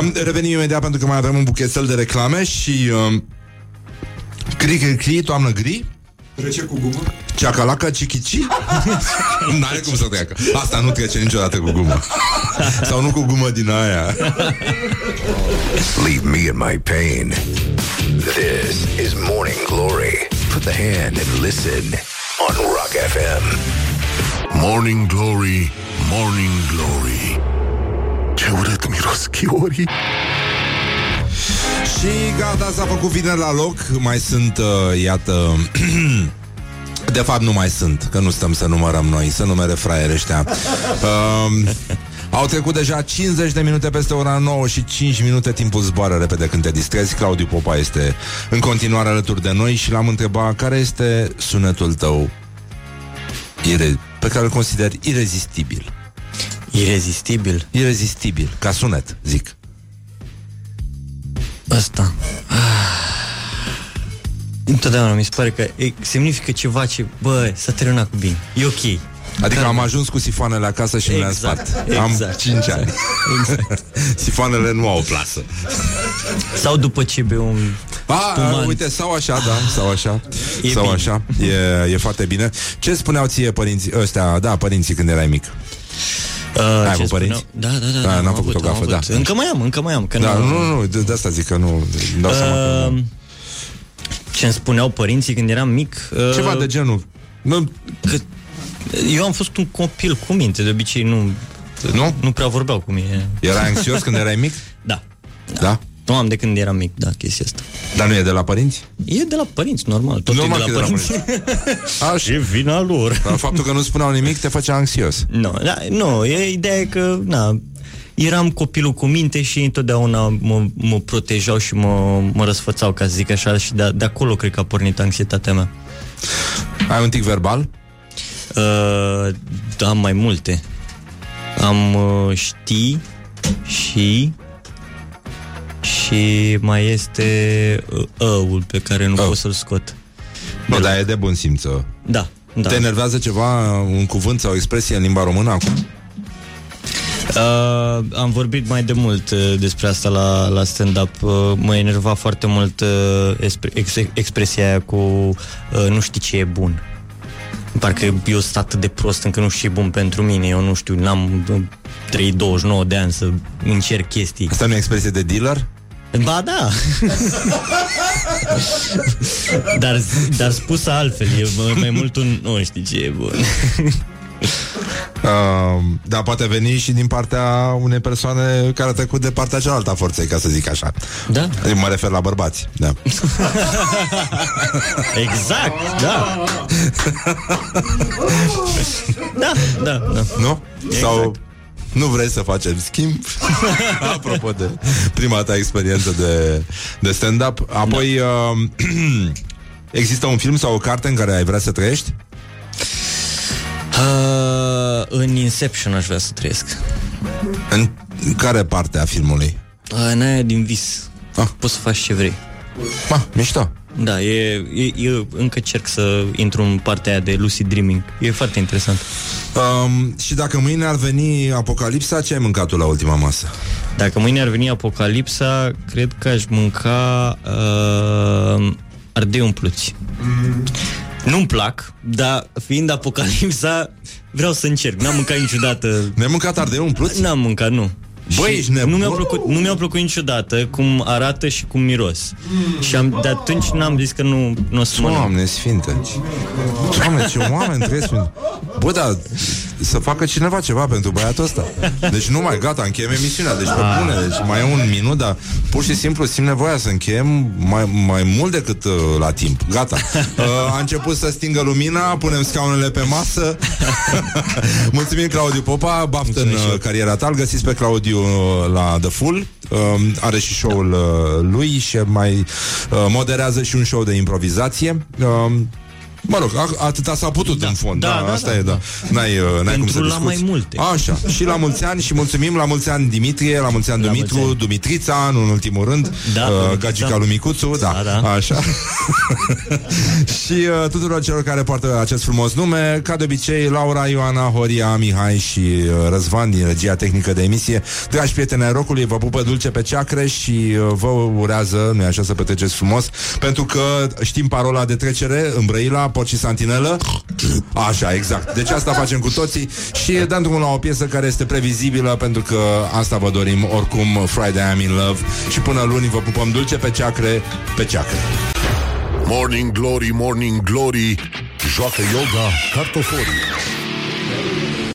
Um, revenim imediat pentru că mai avem un buchetel de reclame și... Um, cri, cri, cri, toamnă gri, Trece cu gumă. ceacalaca, cichici. N-are cum să treacă. Asta nu trece niciodată cu gumă. Sau nu cu gumă din aia. Leave me in my pain. This is Morning Glory. Put the hand and listen on Rock FM. Morning Glory, Morning Glory Ce urât miros chiorii Și gata, s-a făcut vineri la loc. Mai sunt, uh, iată De fapt nu mai sunt Că nu stăm să numărăm noi Să numere fraiere ăștia. Um, Au trecut deja 50 de minute peste ora 9 Și 5 minute timpul zboară repede când te distrezi. Claudiu Popa este în continuare alături de noi Și l-am întrebat care este sunetul tău ire- Pe care îl consideri irezistibil? Irezistibil. Irezistibil, ca sunet, zic Asta. Întotdeauna mi se pare că e, semnifică ceva ce, bă, s-a terminat cu bine. E ok. Adică am ajuns cu sifoanele acasă și nu le-am Exact, spart. Am exact. 5 ani. Exact. Sifoanele nu au plasă. Sau după ce bei un A, spumant. uite, sau așa, da, sau așa. E sau bine. așa. E, e foarte bine. Ce spuneau ție părinții ăștia, da, părinții când erai mic? Uh, Ai ce avut spuneau? părinți? Da, da, da. Da, da n-am am făcut avut, o gafă, am da. avut. Încă mai am, încă mai am. Că Da, nu, nu, nu, de, de asta zic că nu îmi dau seama că Uh, ce îmi spuneau părinții când eram mic? Uh, Ceva de genul. Nu, că eu am fost un copil cu minte, de obicei nu, Nu? nu prea vorbeau cu mine. Erai anxios când erai mic? Da. Da? Nu am de când eram mic, da, chestia asta. Dar nu e de la părinți? E de la părinți, normal. Tot Normal e că de e la de la părinți. Așa. E vina lor. Dar faptul că nu spuneau nimic te făcea anxios. Nu, da, nu, e ideea e că, na, eram copilul cu minte și ei întotdeauna mă, mă protejau și mă, mă răsfățau, ca să zic așa, și de, de acolo cred că a pornit anxietatea mea. Ai un tic verbal? Uh, da, am mai multe. Am uh, știi și și mai este uh, ăul pe care nu Ău. pot să-l scot. Nu, dar e de bun simț. uh. Da, da. Te enervează ceva, un cuvânt sau o expresie în limba română acum? Uh, am vorbit mai de mult uh, despre asta la, la stand-up. Uh, mă enerva foarte mult uh, expre- ex- expresia aia cu uh, nu știi ce e bun. Parcă eu sunt atât de prost încă nu știu ce e bun pentru mine. Eu nu știu, n-am uh, trăit 29 de ani să încerc chestii. Asta nu e expresie de dealer? Ba da dar, dar spus altfel E mai- mai mult un Nu știi ce e bun Uh, da, poate veni și din partea unei persoane care a trecut de partea cealaltă a forței, ca să zic așa. Da Mă refer la bărbați, da. Exact, da Da, da, da Nu? Exact. Sau nu vrei să facem schimb? Apropo de prima ta experiență de, de stand-up. Apoi, Da. uh, există un film sau o carte în care ai vrea să trăiești? Uh, în Inception aș vrea să trăiesc În care parte a filmului? uh, În aia din vis Ah. Poți să faci ce vrei Ma, mișto. Da, e, e, eu încă cerc să intru în partea aia de lucid dreaming E foarte interesant Um, și dacă mâine ar veni apocalipsa, ce ai mâncat tu la ultima masă? Dacă mâine ar veni apocalipsa Cred că aș mânca uh, Ardei umpluți Mm. Nu-mi plac Dar fiind apocalipsa Vreau să încerc. N-am mâncat niciodată. Ne-ai mâncat ardei umpluți? N-am mâncat, nu Băi, Și ești nebun? nu mi-au plăcut, nu mi-au plăcut niciodată cum arată și cum miros. Și am, de atunci n-am zis că nu, nu o să mănânc. Doamne sfinte. Doamne, ce oameni trăiesc prin- Bă, dar să facă cineva ceva pentru băiatul ăsta. Deci nu mai, gata, încheiem emisiunea. Deci pe bune, deci mai e un minut Dar pur și simplu simt nevoia să încheiem Mai, mai mult decât uh, la timp. Gata, uh, a început să stingă lumina Punem scaunele pe masă. Mulțumim Claudiu Popa. Baftă în uh, cariera ta. Îl găsiți pe Claudiu uh, la The Full. Uh, Are și show-ul uh, lui Și mai uh, moderează și un show de improvizație. Uh, Mă rog, a, atâta s-a putut da, în fond da, da, da, Asta da, e, da, N-ai, uh, n-ai cum Pentru să la discuți mai multe. Așa, și la mulți ani Și mulțumim la mulți ani Dimitrie La mulți ani La Dumitru, mulți ani. Dumitrița Nu în ultimul rând Da, uh, Dumitrița. Gagica lui Micuțu da, Da, da. Așa Și uh, tuturor celor care poartă acest frumos nume Ca de obicei Laura, Ioana, Horia, Mihai și uh, Răzvan Din regia tehnică de emisie Dragi prieteni ai rocului, vă pupă dulce pe ceacre Și uh, vă urează Nu-i așa să petreceți frumos Pentru că știm parola de trecere În Brăila, porci și santinelă. Așa, exact. Deci asta facem cu toții Și dăm drumul la o piesă care este previzibilă Pentru că asta vă dorim oricum Friday I'm in love. Și până luni vă pupăm dulce pe ceacre Pe ceacre. Morning Glory, Morning Glory Joacă yoga cartoforii